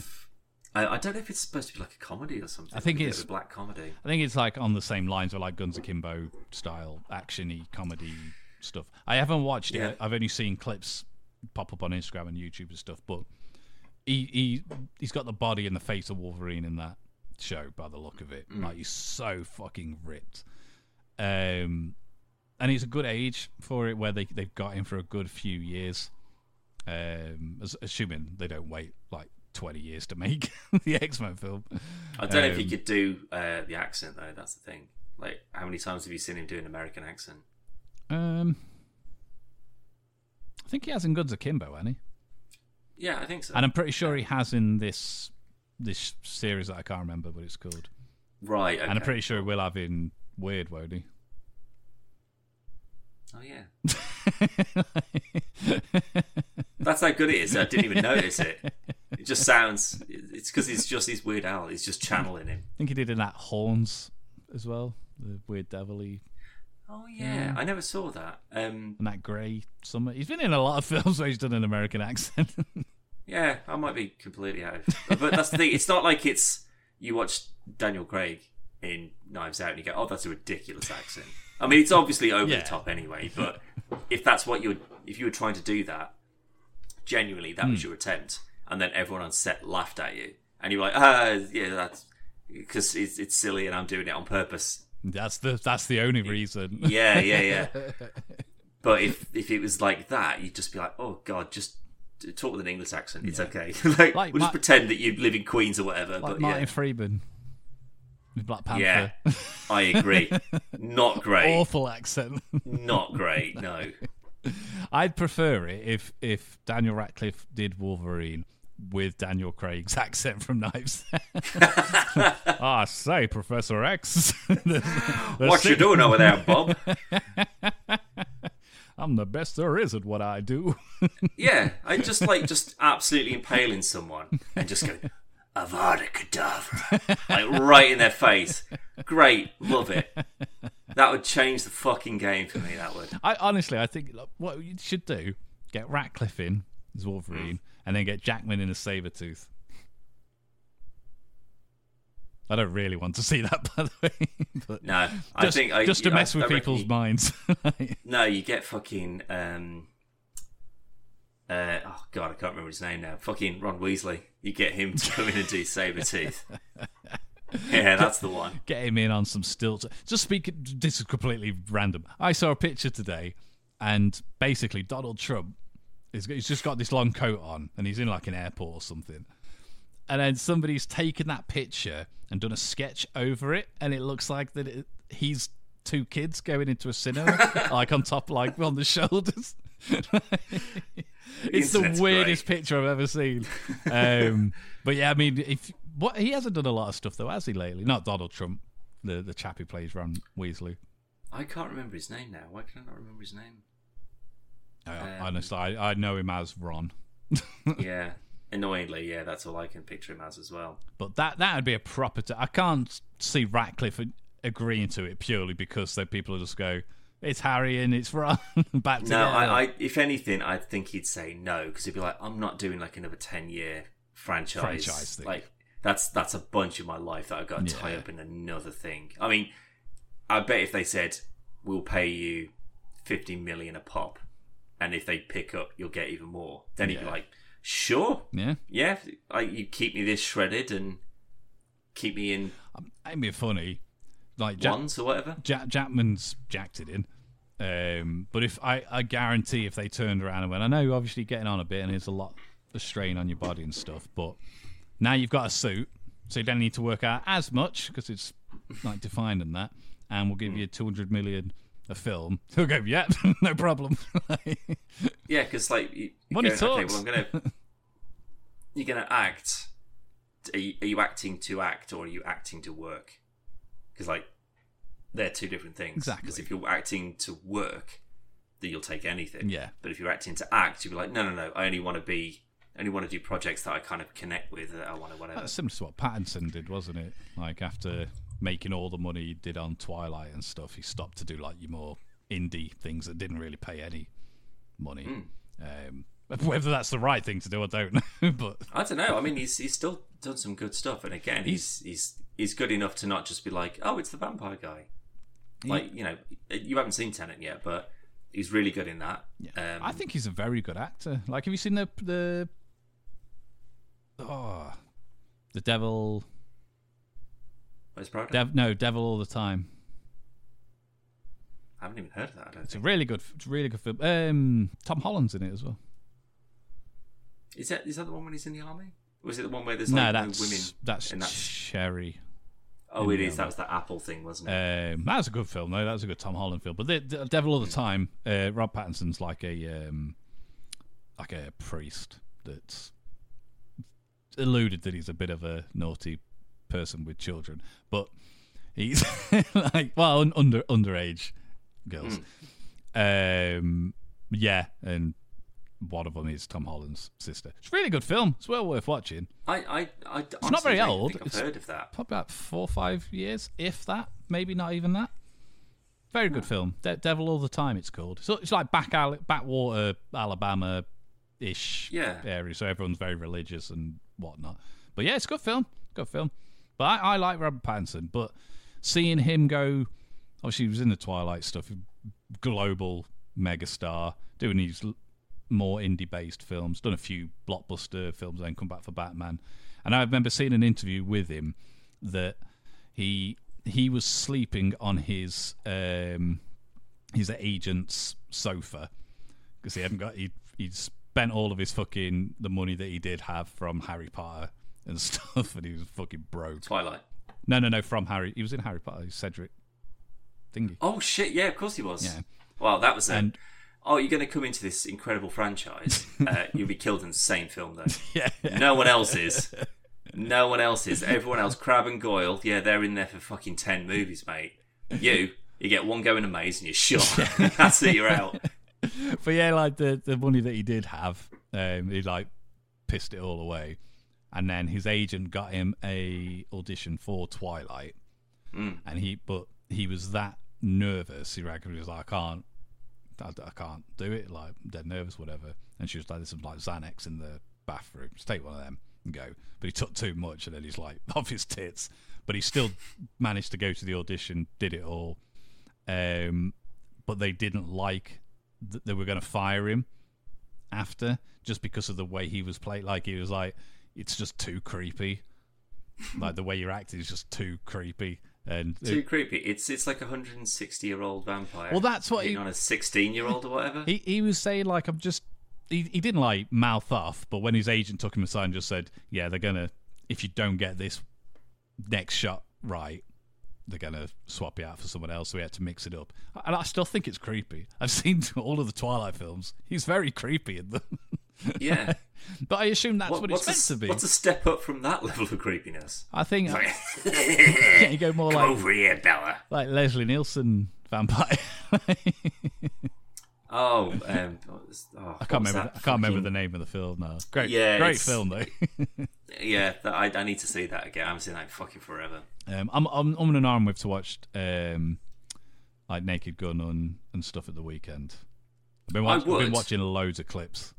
I, I don't know if it's supposed to be like a comedy or something. I think like it's- a black comedy. I think it's like on the same lines of like Guns Akimbo style actiony comedy stuff. I haven't watched Yeah. it. I've only seen clips pop up on Instagram and YouTube and stuff. But he he he's got the body and the face of Wolverine in that show by the look of it. Mm. Like he's so fucking ripped. Um, and he's a good age for it, where they they've got him for a good few years. Um, as, assuming they don't wait like twenty years to make [LAUGHS] the X Men film. I don't know if he Um, could do uh, the accent though. That's the thing. Like, how many times have you seen him do an American accent? Um, I think he has in Guns Akimbo, hasn't he? Yeah, I think so. And I'm pretty sure he has in this this series that I can't remember what it's called. right. Okay. And I'm pretty sure we'll have in Weird, won't he? Oh yeah. [LAUGHS] That's how good it is. I didn't even notice it. It just sounds. It's because it's just his Weird Al. He's just channeling him. I think he did in that Horns as well, the Weird Devil-y Oh yeah, I never saw that. Um, and that Grey Summer. He's been in a lot of [LAUGHS] films where he's done an American accent. [LAUGHS] yeah, I might be completely out. Of, but that's the thing. It's not like it's you watch Daniel Craig in Knives Out and you go, "Oh, that's a ridiculous accent." I mean, it's obviously over Yeah. the top anyway. But if that's what you're, if you were trying to do that, genuinely, that Hmm. was your attempt, and then everyone on set laughed at you, and you're like, "Ah, yeah, that's." Because it's, it's silly and I'm doing it on purpose. that's the that's the only reason. Yeah, yeah, yeah. [LAUGHS] but if if it was like that, you'd just be like, oh god, just talk with an English accent. It's okay. [LAUGHS] like, Like we'll Ma- just pretend that you live in Queens or whatever. Like but Martin yeah, Freeman with Black Panther. yeah, I agree. [LAUGHS] Not great. Awful accent. Not great. [LAUGHS] No. I'd prefer it if if Daniel Radcliffe did Wolverine with Daniel Craig's accent from Knives. ah, say, Professor X. The- the What you doing over there, Bob? I'm the best there is at what I do. [LAUGHS] Yeah, I just like just absolutely impaling someone and just go Avada Kedavra, like right in their face. Great, love it. That would change the fucking game for me. That would. I honestly, I think look, what you should do: get Radcliffe in as Wolverine, hmm. and then get Jackman in as Sabretooth. I don't really want to see that, [LAUGHS] by the way. but No, I just, think I, just to I- mess I with reckon people's you- minds. [LAUGHS] No, you get fucking. Um, uh, oh god, I can't remember his name now. Fucking Ron Weasley. You get him to come in and do Sabretooth. [LAUGHS] yeah, that's the one. get him in on some stilts. Just speak. This is completely random. I saw a picture today, and basically Donald Trump is he's just got this long coat on, and he's in like an airport or something. And then somebody's taken that picture and done a sketch over it, and it looks like that it, he's two kids going into a cinema, [LAUGHS] like on top, like on the shoulders. [LAUGHS] it's the internet's weirdest great. picture I've ever seen. Um, but yeah, I mean, if what he hasn't done a lot of stuff though, has he lately? Not Donald Trump, the the chap who plays Ron Weasley. I can't remember his name now. Why can I not remember his name? I, Um, honestly, I, I know him as Ron. yeah, [LAUGHS] annoyingly, yeah, that's all I can picture him as as well. But that that would be a proper. T- I can't see Radcliffe agreeing to it purely because then people just go, "It's Harry and it's Ron [LAUGHS] back together." No, I, I, if anything, I think he'd say no because he'd be like, "I'm not doing like another ten year franchise. Franchise thing. Like that's that's a bunch of my life that I've got to tie up in another thing. I mean, I bet if they said we'll pay you fifty million a pop, and if they pick up, you'll get even more. Then he'd be like, "Sure, yeah, yeah, I, you keep me this shredded and keep me in it'd be funny. Like Jack, ones or whatever." Jack Jackman's jacked it in. Um, but if I, I guarantee if they turned around and went, I know you're obviously getting on a bit and there's a lot of strain on your body and stuff, but now you've got a suit, so you don't need to work out as much because it's like defined and that, and we'll give you 200 million a film. [LAUGHS] He'll go, yeah, [LAUGHS] no problem. [LAUGHS] Yeah, because like you, you go, okay, well, I'm gonna you're gonna act. Are you, are you acting to act or are you acting to work? Because like they're two different things. Exactly. Because if you're acting to work, then you'll take anything. Yeah. But if you're acting to act, you'll be like, no, no, no. I only want to be. I only want to do projects that I kind of connect with. That I want to whatever. That's similar to what Pattinson did, wasn't it? Like after making all the money he did on Twilight and stuff, he stopped to do like your more indie things that didn't really pay any money. Um, [LAUGHS] whether that's the right thing to do, I don't know. [LAUGHS] but I don't know. I mean, he's he's still done some good stuff, and again, he's he's he's good enough to not just be like, oh, it's the vampire guy. Like you know, you haven't seen Tenet yet, but he's really good in that. Um, I think he's a very good actor. Like, have you seen the the oh the devil? Where's Prada? Dev, no, devil all the time. I haven't even heard of that. I don't It's a really good, it's a really good film. Um, Tom Holland's in it as well. Is that is that the one when he's in the army? Or is it the one where there's no, that's no women? that's, and that's- Cherry. Oh, it is. That was the Apple thing, wasn't it? Um, that was a good film, though. That was a good Tom Holland film. But the, the Devil All the Time, uh, Rob Pattinson's like a um, like a priest, that's alluded that he's a bit of a naughty person with children, but he's [LAUGHS] like well un- under underage girls. Um, yeah, and one of them is Tom Holland's sister. It's a really good film. It's well worth watching. I, I, I it's not very old. I've It's- heard of that. Probably about four or five years, if that. Maybe not even that. Very good film. De- Devil All the Time. It's called. So it's like back backwater Alabama ish Yeah. area. So everyone's very religious and whatnot. But yeah, it's a good film. Good film. But I, I like Robert Pattinson. But seeing him go, obviously he was in the Twilight stuff, global megastar, doing these more indie based films, done a few blockbuster films, then come back for Batman. And I remember seeing an interview with him that he he was sleeping on his um, his agent's sofa because he hadn't got he he'd spent all of his fucking the money that he did have from Harry Potter and [LAUGHS] stuff, and he was fucking broke. Twilight. No, no, no, from Harry. He was in Harry Potter. Cedric thingy. Oh shit! Yeah, of course he was. Yeah. Well, that was it. And- Oh, you're going to come into this incredible franchise. [LAUGHS] uh, you'll be killed in the same film, though. [LAUGHS] Yeah, No one else is. No one else is. Everyone else, Crabbe and Goyle, yeah, they're in there for fucking ten movies, mate. You, you get one go in a maze and you're shot. That's it. You're out. but yeah, like the the money that he did have, um, he like pissed it all away, and then his agent got him a audition for Twilight, and he but he was that nervous. He reckoned he was like, I can't, I, I can't do it. Like I'm dead nervous, whatever. And she was like, "There's some like Xanax in the bathroom. Just take one of them and go." But he took too much, and then he's like [LAUGHS] off his tits. But he still managed to go to the audition, did it all. Um, but they didn't like that they were going to fire him after just because of the way he was played. Like he was like, it's just too creepy. like the way you're acting is just too creepy. And Too creepy. It's it's like a 160 year old vampire. Well, that's what he- on a 16 year old or whatever. he he was saying like I'm just he he didn't like mouth off, but when his agent took him aside and just said, yeah, they're gonna if you don't get this next shot right. They're gonna swap you out for someone else, so we had to mix it up. And I still think it's creepy. I've [LAUGHS] seen all of the Twilight films. He's very creepy in them. [LAUGHS] yeah. [LAUGHS] But I assume that's What- what, it's a, meant to be. what's a step up from that level of creepiness? I think Like, [LAUGHS] yeah, you go more like over here, Bella. like Leslie Nielsen vampire. [LAUGHS] Oh, um, oh, I can't remember. I can't remember the name of the film now. Great, Yeah, great it's- film though. Yeah, I, I need to see that again. I haven't seen that in fucking forever. um, I'm I'm I'm an arm with to watch um, like Naked Gun and, and stuff at the weekend. I've been, watch- I've been watching loads of clips.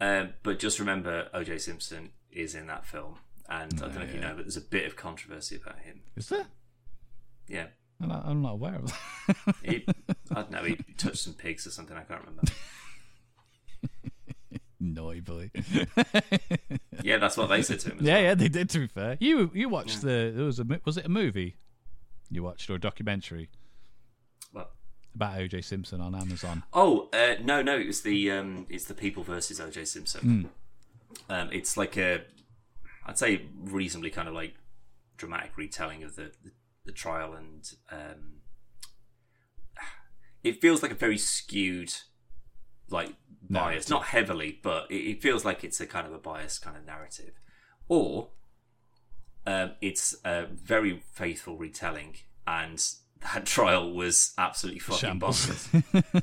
Um, but just remember, OJ Simpson is in that film, and I don't know if you know, but there's a bit of controversy about him. Is there? Yeah, I'm not, I'm not aware of that. [LAUGHS] he, I don't know. He touched some pigs or something. I can't remember. Naughty boy. [LAUGHS] Yeah, that's what they said to him. As yeah, well. yeah, they did. To be fair, you you watched the there was a was it a movie you watched or a documentary Well, about OJ Simpson on Amazon? Oh uh, no, no, it was the um, it's the People versus OJ Simpson. Um, it's like a, I'd say reasonably kind of like dramatic retelling of the the, the trial, and um, it feels like a very skewed, like bias, Narrative. not heavily, but it, it feels like it's a kind of a biased kind of narrative, or um, it's a very faithful retelling, and that trial was absolutely fucking bonkers. [LAUGHS]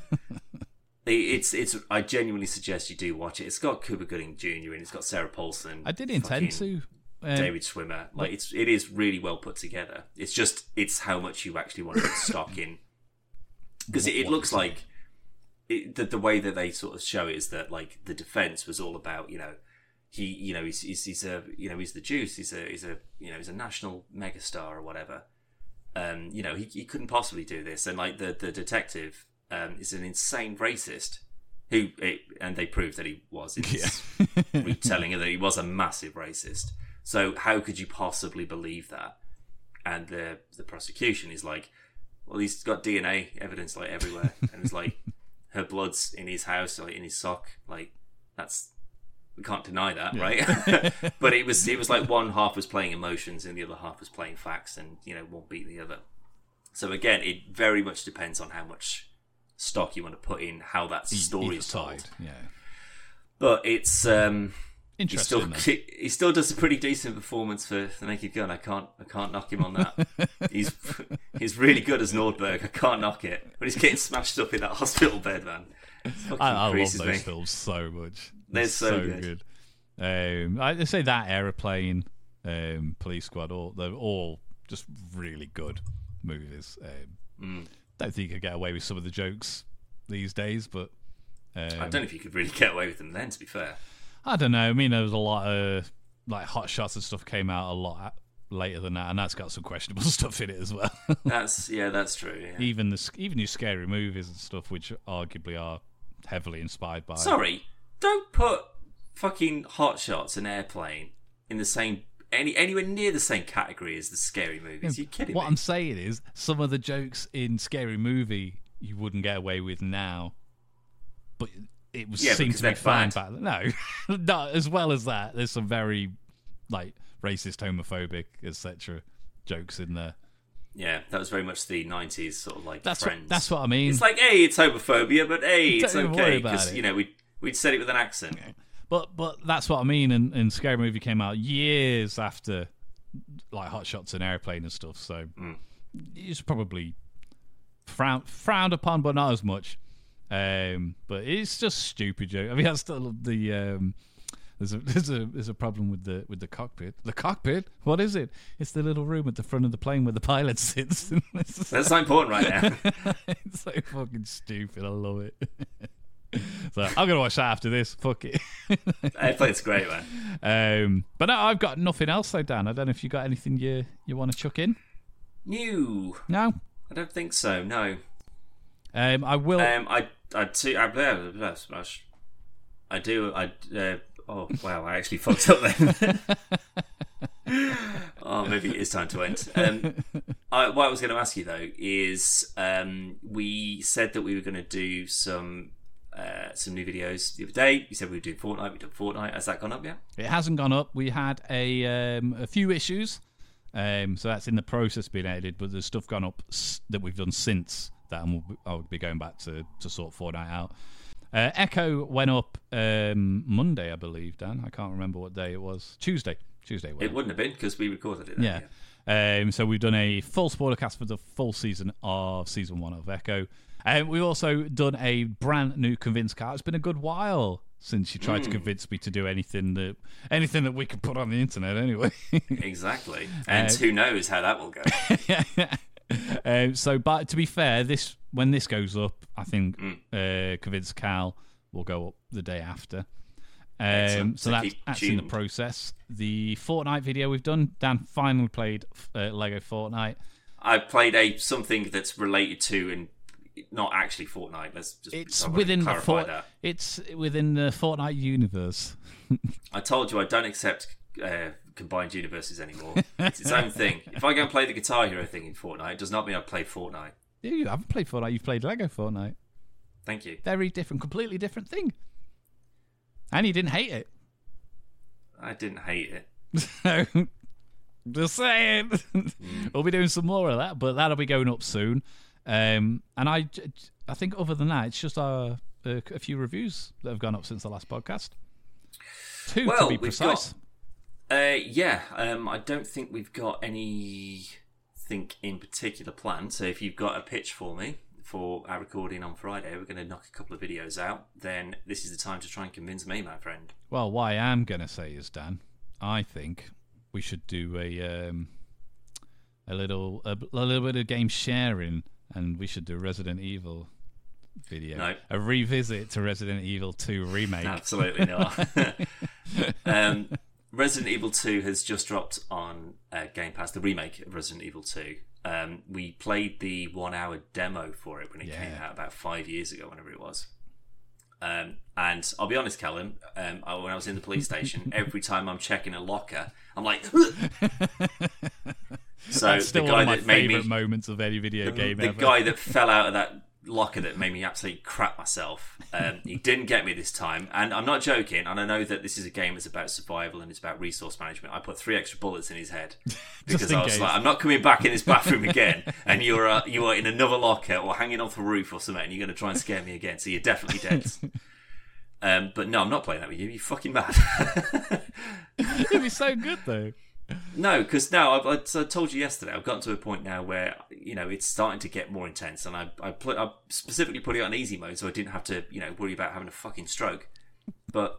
It's it's. I genuinely suggest you do watch it. It's got Cuba Gooding Jr. and it's got Sarah Paulson. I did intend to. Um, David Schwimmer. Like it's it is really well put together. It's just it's how much you actually want to put stock in [LAUGHS] because it, it looks like it, the the way that they sort of show it is that like the defense was all about you know he you know he's, he's he's a you know he's the juice he's a he's a you know he's a national megastar or whatever. Um, you know he, he couldn't possibly do this, and like the the detective um, is an insane racist who it, and they proved that he was in this [LAUGHS] retelling that he was a massive racist. So how could you possibly believe that? And the the prosecution is like, well, he's got DNA evidence like everywhere, and it's like [LAUGHS] her blood's in his house, like in his sock, like that's we can't deny that, right? [LAUGHS] [LAUGHS] but it was it was like one half was playing emotions and the other half was playing facts, and you know one beat the other. So again, it very much depends on how much stock you want to put in how that story either is told. side, Yeah. but it's um, he Interesting. still he, he [LAUGHS] still does a pretty decent performance for the Naked Gun. I can't I can't knock him on that. he's he's really good as Nordberg. I can't knock it, but he's getting smashed up in that hospital bed, man. I, I love those me. films so much. They're They're so good. good. Um, I say that aeroplane, um, Police Squad, all they're all just really good movies. Um, Mm. Don't think you could get away with some of the jokes these days, but um, I don't know if you could really get away with them then. To be fair, I don't know. I mean, there was a lot of like hot shots and stuff came out a lot later than that, and that's got some questionable [LAUGHS] stuff in it as well. that's yeah, that's true. Yeah. even the even your scary movies and stuff, which arguably are heavily inspired by. Sorry, don't put fucking Hot Shots and Airplane in the same any anywhere near the same category as the scary movies. you kidding what me? I'm saying is, some of the jokes in Scary Movie you wouldn't get away with now, but it was Yeah, seemed to be fine back then. No, [LAUGHS] no, as well as that, there's some very like racist, homophobic, etc. jokes in there. Yeah, that was very much the '90s sort of like That's what, that's what I mean. It's like, hey, it's homophobia, but hey, [LAUGHS] it's Don't worry okay because it. you know we we'd said it with an accent. But but that's what I mean. And, and Scary Movie came out years after like Hot Shots and Airplane and stuff. So Mm. it's probably frowned frowned upon, but not as much. Um, but it's just stupid joke. I mean, that's still the um, there's a [LAUGHS] there's a there's a problem with the with the cockpit. The cockpit, what is it? It's the little room at the front of the plane where the pilot [LAUGHS] sits. That's not important right now. [LAUGHS] it's so fucking stupid. I love it. So I'm gonna watch that after this. Fuck it. [LAUGHS] Airplane's great, man. Um, but no, I've got nothing else though, Dan. I don't know if you got anything you you want to chuck in. New? No. I don't think so. No. Um, I will. Um, I I do I, blah, blah, blah, smash. I do I uh, oh wow I actually fucked up then. [LAUGHS] oh maybe it is time to end. Um, I, what I was going to ask you though is um, we said that we were going to do some uh, some new videos the other day. You said we were doing Fortnite. We did Fortnite. Has that gone up yet? It hasn't gone up. We had a um, a few issues, um, so that's in the process of being edited. But there's stuff gone up s- that we've done since that, and we'll, I'll be going back to to sort Fortnite out. Uh, Echo went up um, Monday, I believe. Dan, I can't remember what day it was. Tuesday. Tuesday. Went It wouldn't have been because we recorded it. Then, Yeah. Um, so we've done a full spoiler cast for the full season of season one of Echo. Um, we've also done a brand new convince Cal. It's been a good while since you tried to convince me to do anything that anything that we could put on the internet anyway. [LAUGHS] Exactly. And Uh, who knows how that will go? um, [LAUGHS] so, but to be fair, this when this goes up, I think Mm. uh, convince Cal will go up the day after. Um, so So that's, that's in the process. The Fortnite video we've done. Dan finally played uh, Lego Fortnite. I played a something that's related to and not actually Fortnite. Let's just It's within the clarify that. it's within the Fortnite universe. [LAUGHS] I told you I don't accept uh, combined universes anymore. it's its own thing. If I go and play the Guitar Hero thing in Fortnite, it does not mean I play Fortnite. You haven't played Fortnite. You've played Lego Fortnite. Thank you. Very different, completely different thing. And you didn't hate it. I didn't hate it. [LAUGHS] So, just saying. we'll be doing some more of that, but that'll be going up soon. Um, and I, I think other than that, it's just uh, a, a few reviews that have gone up since the last podcast. Two to be precise. Uh, yeah, um, I don't think we've got anything in particular planned. So if you've got a pitch for me for our recording on Friday, we're going to knock a couple of videos out. Then this is the time to try and convince me, my friend. Well, what I am going to say is, Dan, I think we should do a um, a little a, a little bit of game sharing, and we should do Resident Evil video, No. a revisit to Resident Evil Two remake. Absolutely not. [LAUGHS] [LAUGHS] um, Resident Evil 2 has just dropped on uh, Game Pass, the remake of Resident Evil 2. Um, we played the one hour demo for it when it came out about five years ago, whenever it was. Um, and I'll be honest, Callum, um, I, when I was in the police station, every time I'm checking a locker, I'm like, [LAUGHS] so That's still the one guy of my that made favorite me, moments of any video the, game the ever. guy that [LAUGHS] fell out of that locker that made me absolutely crap myself. Um, he didn't get me this time, and I'm not joking. And I know that this is a game that's about survival and it's about resource management. I put three extra bullets in his head [LAUGHS] because I was case. like, I'm not coming back in this bathroom again. And you're uh, you are in another locker or hanging off the roof or something, and you're going to try and scare me again. So you're definitely dead. [LAUGHS] Um, but no, I'm not playing that with you. You fucking mad. It'd be so good though. No, because now I've, I told you yesterday. I've gotten to a point now where you know it's starting to get more intense, and I I, put, I specifically put it on easy mode so I didn't have to you know worry about having a fucking stroke. But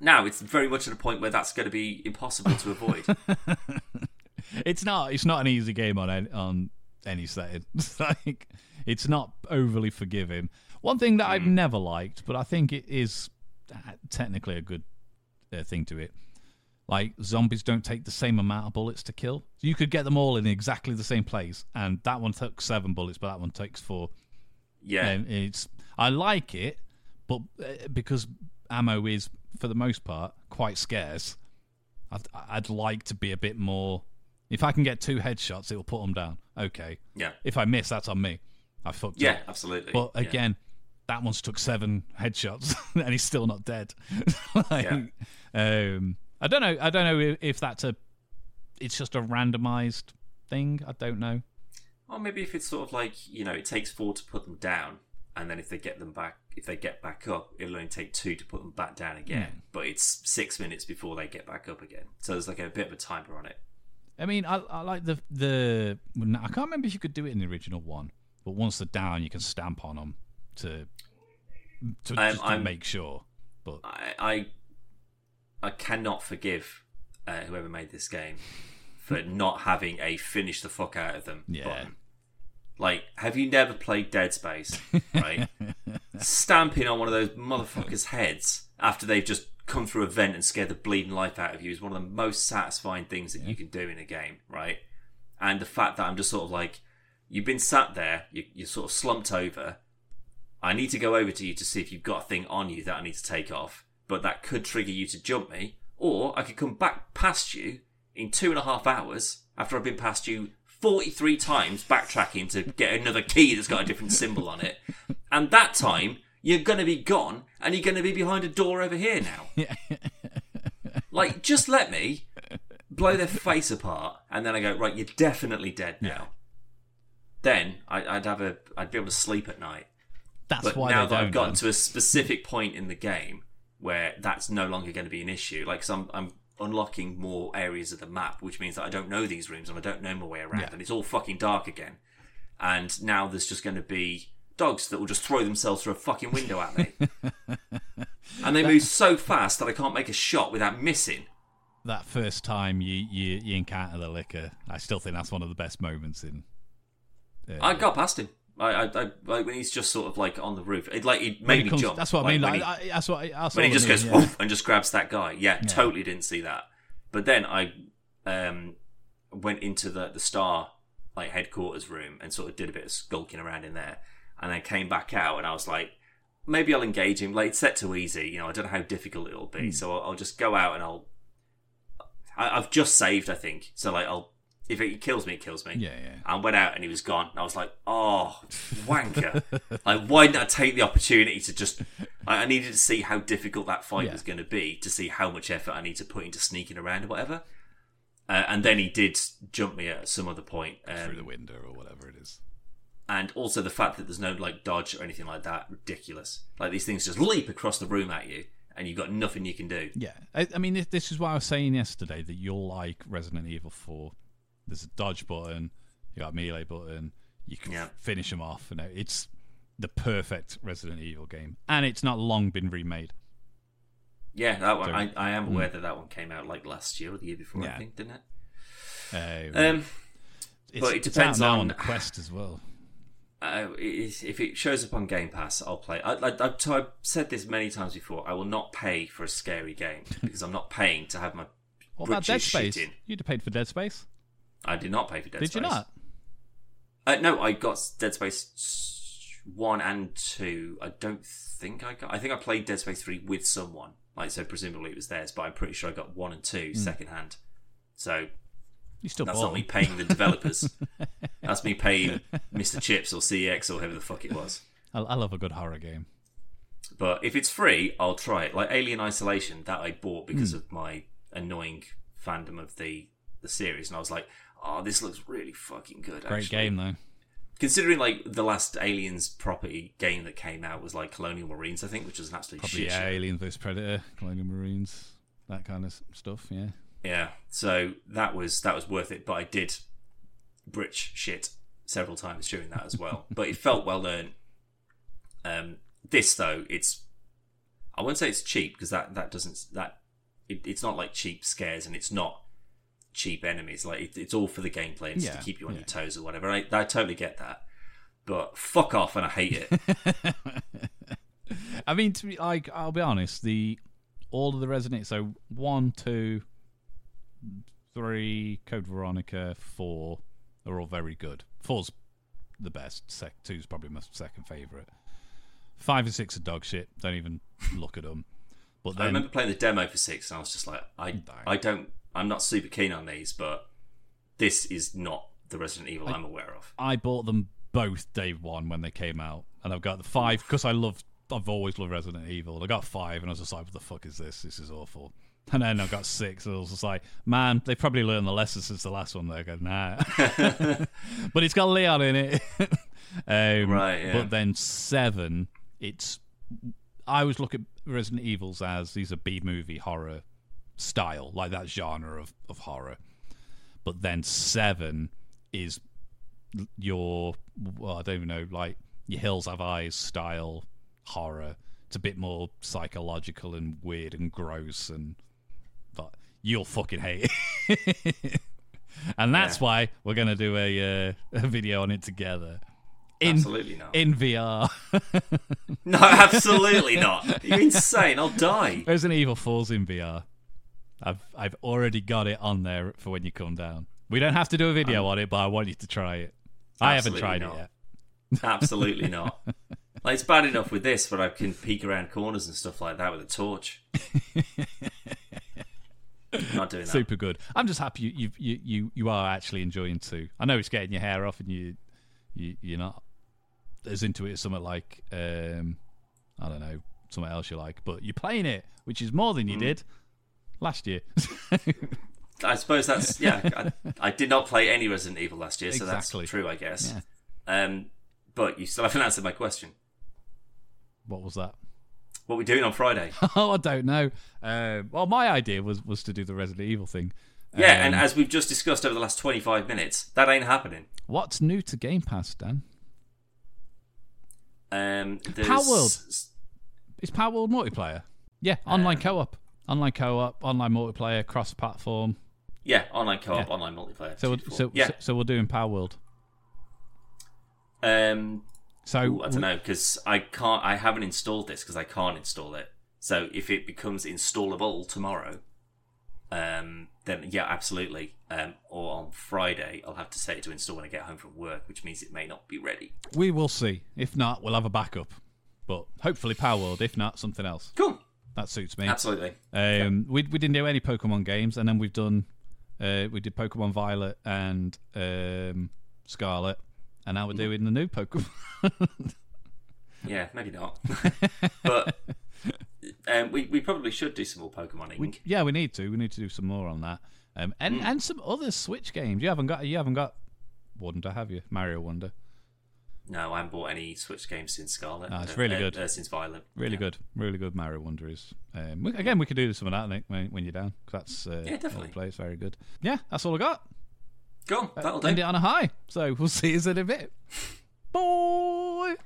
now it's very much at a point where that's going to be impossible to avoid. [LAUGHS] it's not. It's not an easy game on any, on any setting. [LAUGHS] like it's not overly forgiving. One thing that I've Mm. never liked, but I think it is uh, technically a good uh, thing to it. Like zombies don't take the same amount of bullets to kill. You could get them all in exactly the same place, and that one took seven bullets, but that one takes four. yeah, it's I like it, but uh, because ammo is for the most part quite scarce, I'd, I'd like to be a bit more. If I can get two headshots, it will put them down. Okay. yeah, If I miss, that's on me. I fucked yeah, up. absolutely. But Yeah. again, that one's took seven headshots [LAUGHS] and he's still not dead. [LAUGHS] like, um, I don't know. I don't know if, that's a. It's just a randomized thing. I don't know. Or maybe if it's sort of like you know, it takes four to put them down, and then if they get them back, if they get back up, it'll only take two to put them back down again. But it's six minutes before they get back up again, so there's like a bit of a timer on it. I mean, I, I like the the. I can't remember if you could do it in the original one, but once they're down, you can stamp on them to to, Um, just to make sure. But I I, I cannot forgive uh, whoever made this game for [LAUGHS] not having a finish the fuck out of them Yeah. button. Like, have you never played Dead Space? [LAUGHS] Right, stamping on one of those motherfuckers' heads after they've just come through a vent and scared the bleeding life out of you is one of the most satisfying things that you can do in a game, right? And the fact that I'm just sort of like, you've been sat there, you, you're sort of slumped over. I need to go over to you to see if you've got a thing on you that I need to take off, but that could trigger you to jump me, or I could come back past you in two and a half hours after I've been past you 43 times backtracking to get another key that's got a different symbol on it. And that time, you're going to be gone and you're going to be behind a door over here now. [LAUGHS] Yeah. like, just let me blow their face apart and then I go, right, you're definitely dead now. Then I, I'd have a, I'd be able to sleep at night. that's But why now that. I've gotten to a specific point in the game where that's no longer going to be an issue, like I'm, I'm unlocking more areas of the map, which means that I don't know these rooms and I don't know my way around, Yeah. and it's all fucking dark again. And now there's just going to be dogs that will just throw themselves through a fucking window at me, [LAUGHS] and they move so fast that I can't make a shot without missing. that first time you, you you encounter the Licker, I still think that's one of the best moments in. Uh, I got past him. I, I, I like when he's just sort of like on the roof. It like it made he me comes- jump. That's what I mean. Like, he- I, that's what I, that's when he what I just mean, goes yeah. and just grabs that guy. Yeah, totally didn't see that. But then I um, went into the the star like headquarters room and sort of did a bit of skulking around in there, and then came back out and I was like, maybe I'll engage him. Like it's set to easy, you know. I don't know how difficult it'll be, so I'll, I'll just go out and I'll. I, I've just saved, I think. So like I'll. If it kills me, it kills me. Yeah, yeah. I went out and he was gone. And I was like, oh, wanker. like, why didn't I take the opportunity to just. I, I needed to see how difficult that fight Yeah. was going to be to see how much effort I need to put into sneaking around or whatever. Uh, and then he did jump me at some other point. through the Um, window or whatever it is. and also the fact that there's no like dodge or anything like that, ridiculous. Like these things just leap across the room at you, and you've got nothing you can do. Yeah, I, I mean, this, this is what I was saying yesterday that you'll like Resident Evil 4. There's a dodge button, you got a melee button, you can Yeah. finish them off. You know, it's the perfect Resident Evil game, and it's not long been remade. Yeah, that one. So- I, I am aware that that one came out like last year or the year before. I think, didn't it? Um, Um, it's, but it depends on- on the Quest as well. uh, if it shows up on Game Pass, I'll play. I, I, I've, so I've said this many times before. I will not pay for a scary game because I'm not paying to have my. What about Dead Space? You'd have paid for Dead Space. I did not pay for Dead Did Space. you not? Uh, no, I got Dead Space one and two. I don't think I got. I think I played Dead Space three with someone. Like so, presumably it was theirs. But I'm pretty sure I got one and two Hmm. second hand. So You still that's bought not me paying the developers. [LAUGHS] that's me paying Mr. Chips or CX or whoever the fuck it was. I, I love a good horror game. But if it's free, I'll try it. Like Alien Isolation, that I bought because Hmm. of my annoying fandom of the the series, and I was like, "Oh, this looks really fucking good." Great actually. game though. considering like the last Aliens property game that came out was like Colonial Marines, I think, which was an absolute Probably shit yeah, show. Alien vs Predator, Colonial Marines, that kind of stuff. Yeah. Yeah, so that was that was worth it. But I did britch shit several times during that as well. [LAUGHS] but it felt well earned. Um, this though, it's I wouldn't say it's cheap because that that doesn't that it, it's not like cheap scares and it's not cheap enemies. Like it, it's all for the gameplay and Yeah, to keep you on yeah. your toes or whatever. I, I totally get that. But fuck off, and I hate it. [LAUGHS] I mean, to be like, I'll be honest. The all of the Resident so one, two, three, Code Veronica, four are all very good. Four's the best. Sec two's probably my second favorite. Five and six are dog shit. Don't even look at them. But I remember playing the demo for six, and I was just like, I I don't, I'm not super keen on these, but this is not the Resident Evil I, am aware of. I bought them both day one when they came out, and I've got the five because I love. I've always loved Resident Evil. I got five, and I was just like, "What the fuck is this? This is awful." And then I got six, and I was just like, "Man, they probably learned the lesson since the last one." They go, "Nah," [LAUGHS] but it's got Leon in it, [LAUGHS] um, Right, yeah. But then seven, it's. I always look at Resident Evils as these are B movie horror style, like that genre of, of horror. But then seven is your well, I don't even know, like your Hills Have Eyes style horror. It's a bit more psychological and weird and gross, and but you'll fucking hate it. [LAUGHS] and that's Yeah. why we're gonna do a uh, [LAUGHS] a video on it together in Absolutely not. in VR. [LAUGHS] no, absolutely not. You're insane. I'll die. Resident Evil Falls in VR. I've I've already got it on there for when you come down. We don't have to do a video on it, but I want you to try it. I haven't tried not. it yet. Absolutely [LAUGHS] not. Like it's bad enough with this, but I can peek around corners and stuff like that with a torch. not doing that. Super good. I'm just happy you you you you, are actually enjoying too. I know it's getting your hair off and you you you're not as into it as something like um I don't know something else you like, but you're playing it, which is more Mm. than you did last year. I suppose that's yeah. I, I did not play any Resident Evil last year, so Exactly. that's true, I guess. Yeah. Um, but you still haven't answered my question. what was that? What are we doing on Friday? [LAUGHS] oh, I don't know. Uh, well, my idea was was to do the Resident Evil thing. Yeah, and Um, as we've just discussed over the last twenty-five minutes, that ain't happening. what's new to Game Pass, Dan? Um, there's, Palworld. Is Palworld multiplayer? Yeah, online Um, co-op, online co-op, online multiplayer, cross-platform. Yeah, online co-op, Yeah. online multiplayer. So, we're, so, yeah. so, so we're doing Palworld. um, So ooh, I don't know because I can't. I haven't installed this because I can't install it. So if it becomes installable tomorrow, um, then yeah, absolutely. Um, or on Friday, I'll have to set it to install when I get home from work, which means it may not be ready. we will see. If not, we'll have a backup. But hopefully Palworld. If not, something else. Cool. That suits me. Absolutely. Um, we we didn't do any Pokemon games, and then we've done uh, we did Pokemon Violet and um, Scarlet, and now we're doing the new Pokemon. [LAUGHS] Yeah, maybe not. [LAUGHS] but um, we we probably should do some more Pokemon we, yeah, we need to. We need to do some more on that, um, and and some other Switch games. You haven't got you haven't got Wonder, have you? Mario Wonder, No, I haven't bought any Switch games since Scarlet. No, it's Uh, really uh, good. Uh, since Violet. really Yeah. good, really good. Mario Wonder is. Um, we, again, we could do some of that Nick, when, when you're down. Cause that's uh, Yeah, definitely. Play. It's very good. Yeah, that's all I got. Cool, that'll End do. it on a high. So we'll [LAUGHS] see you in a bit. Bye.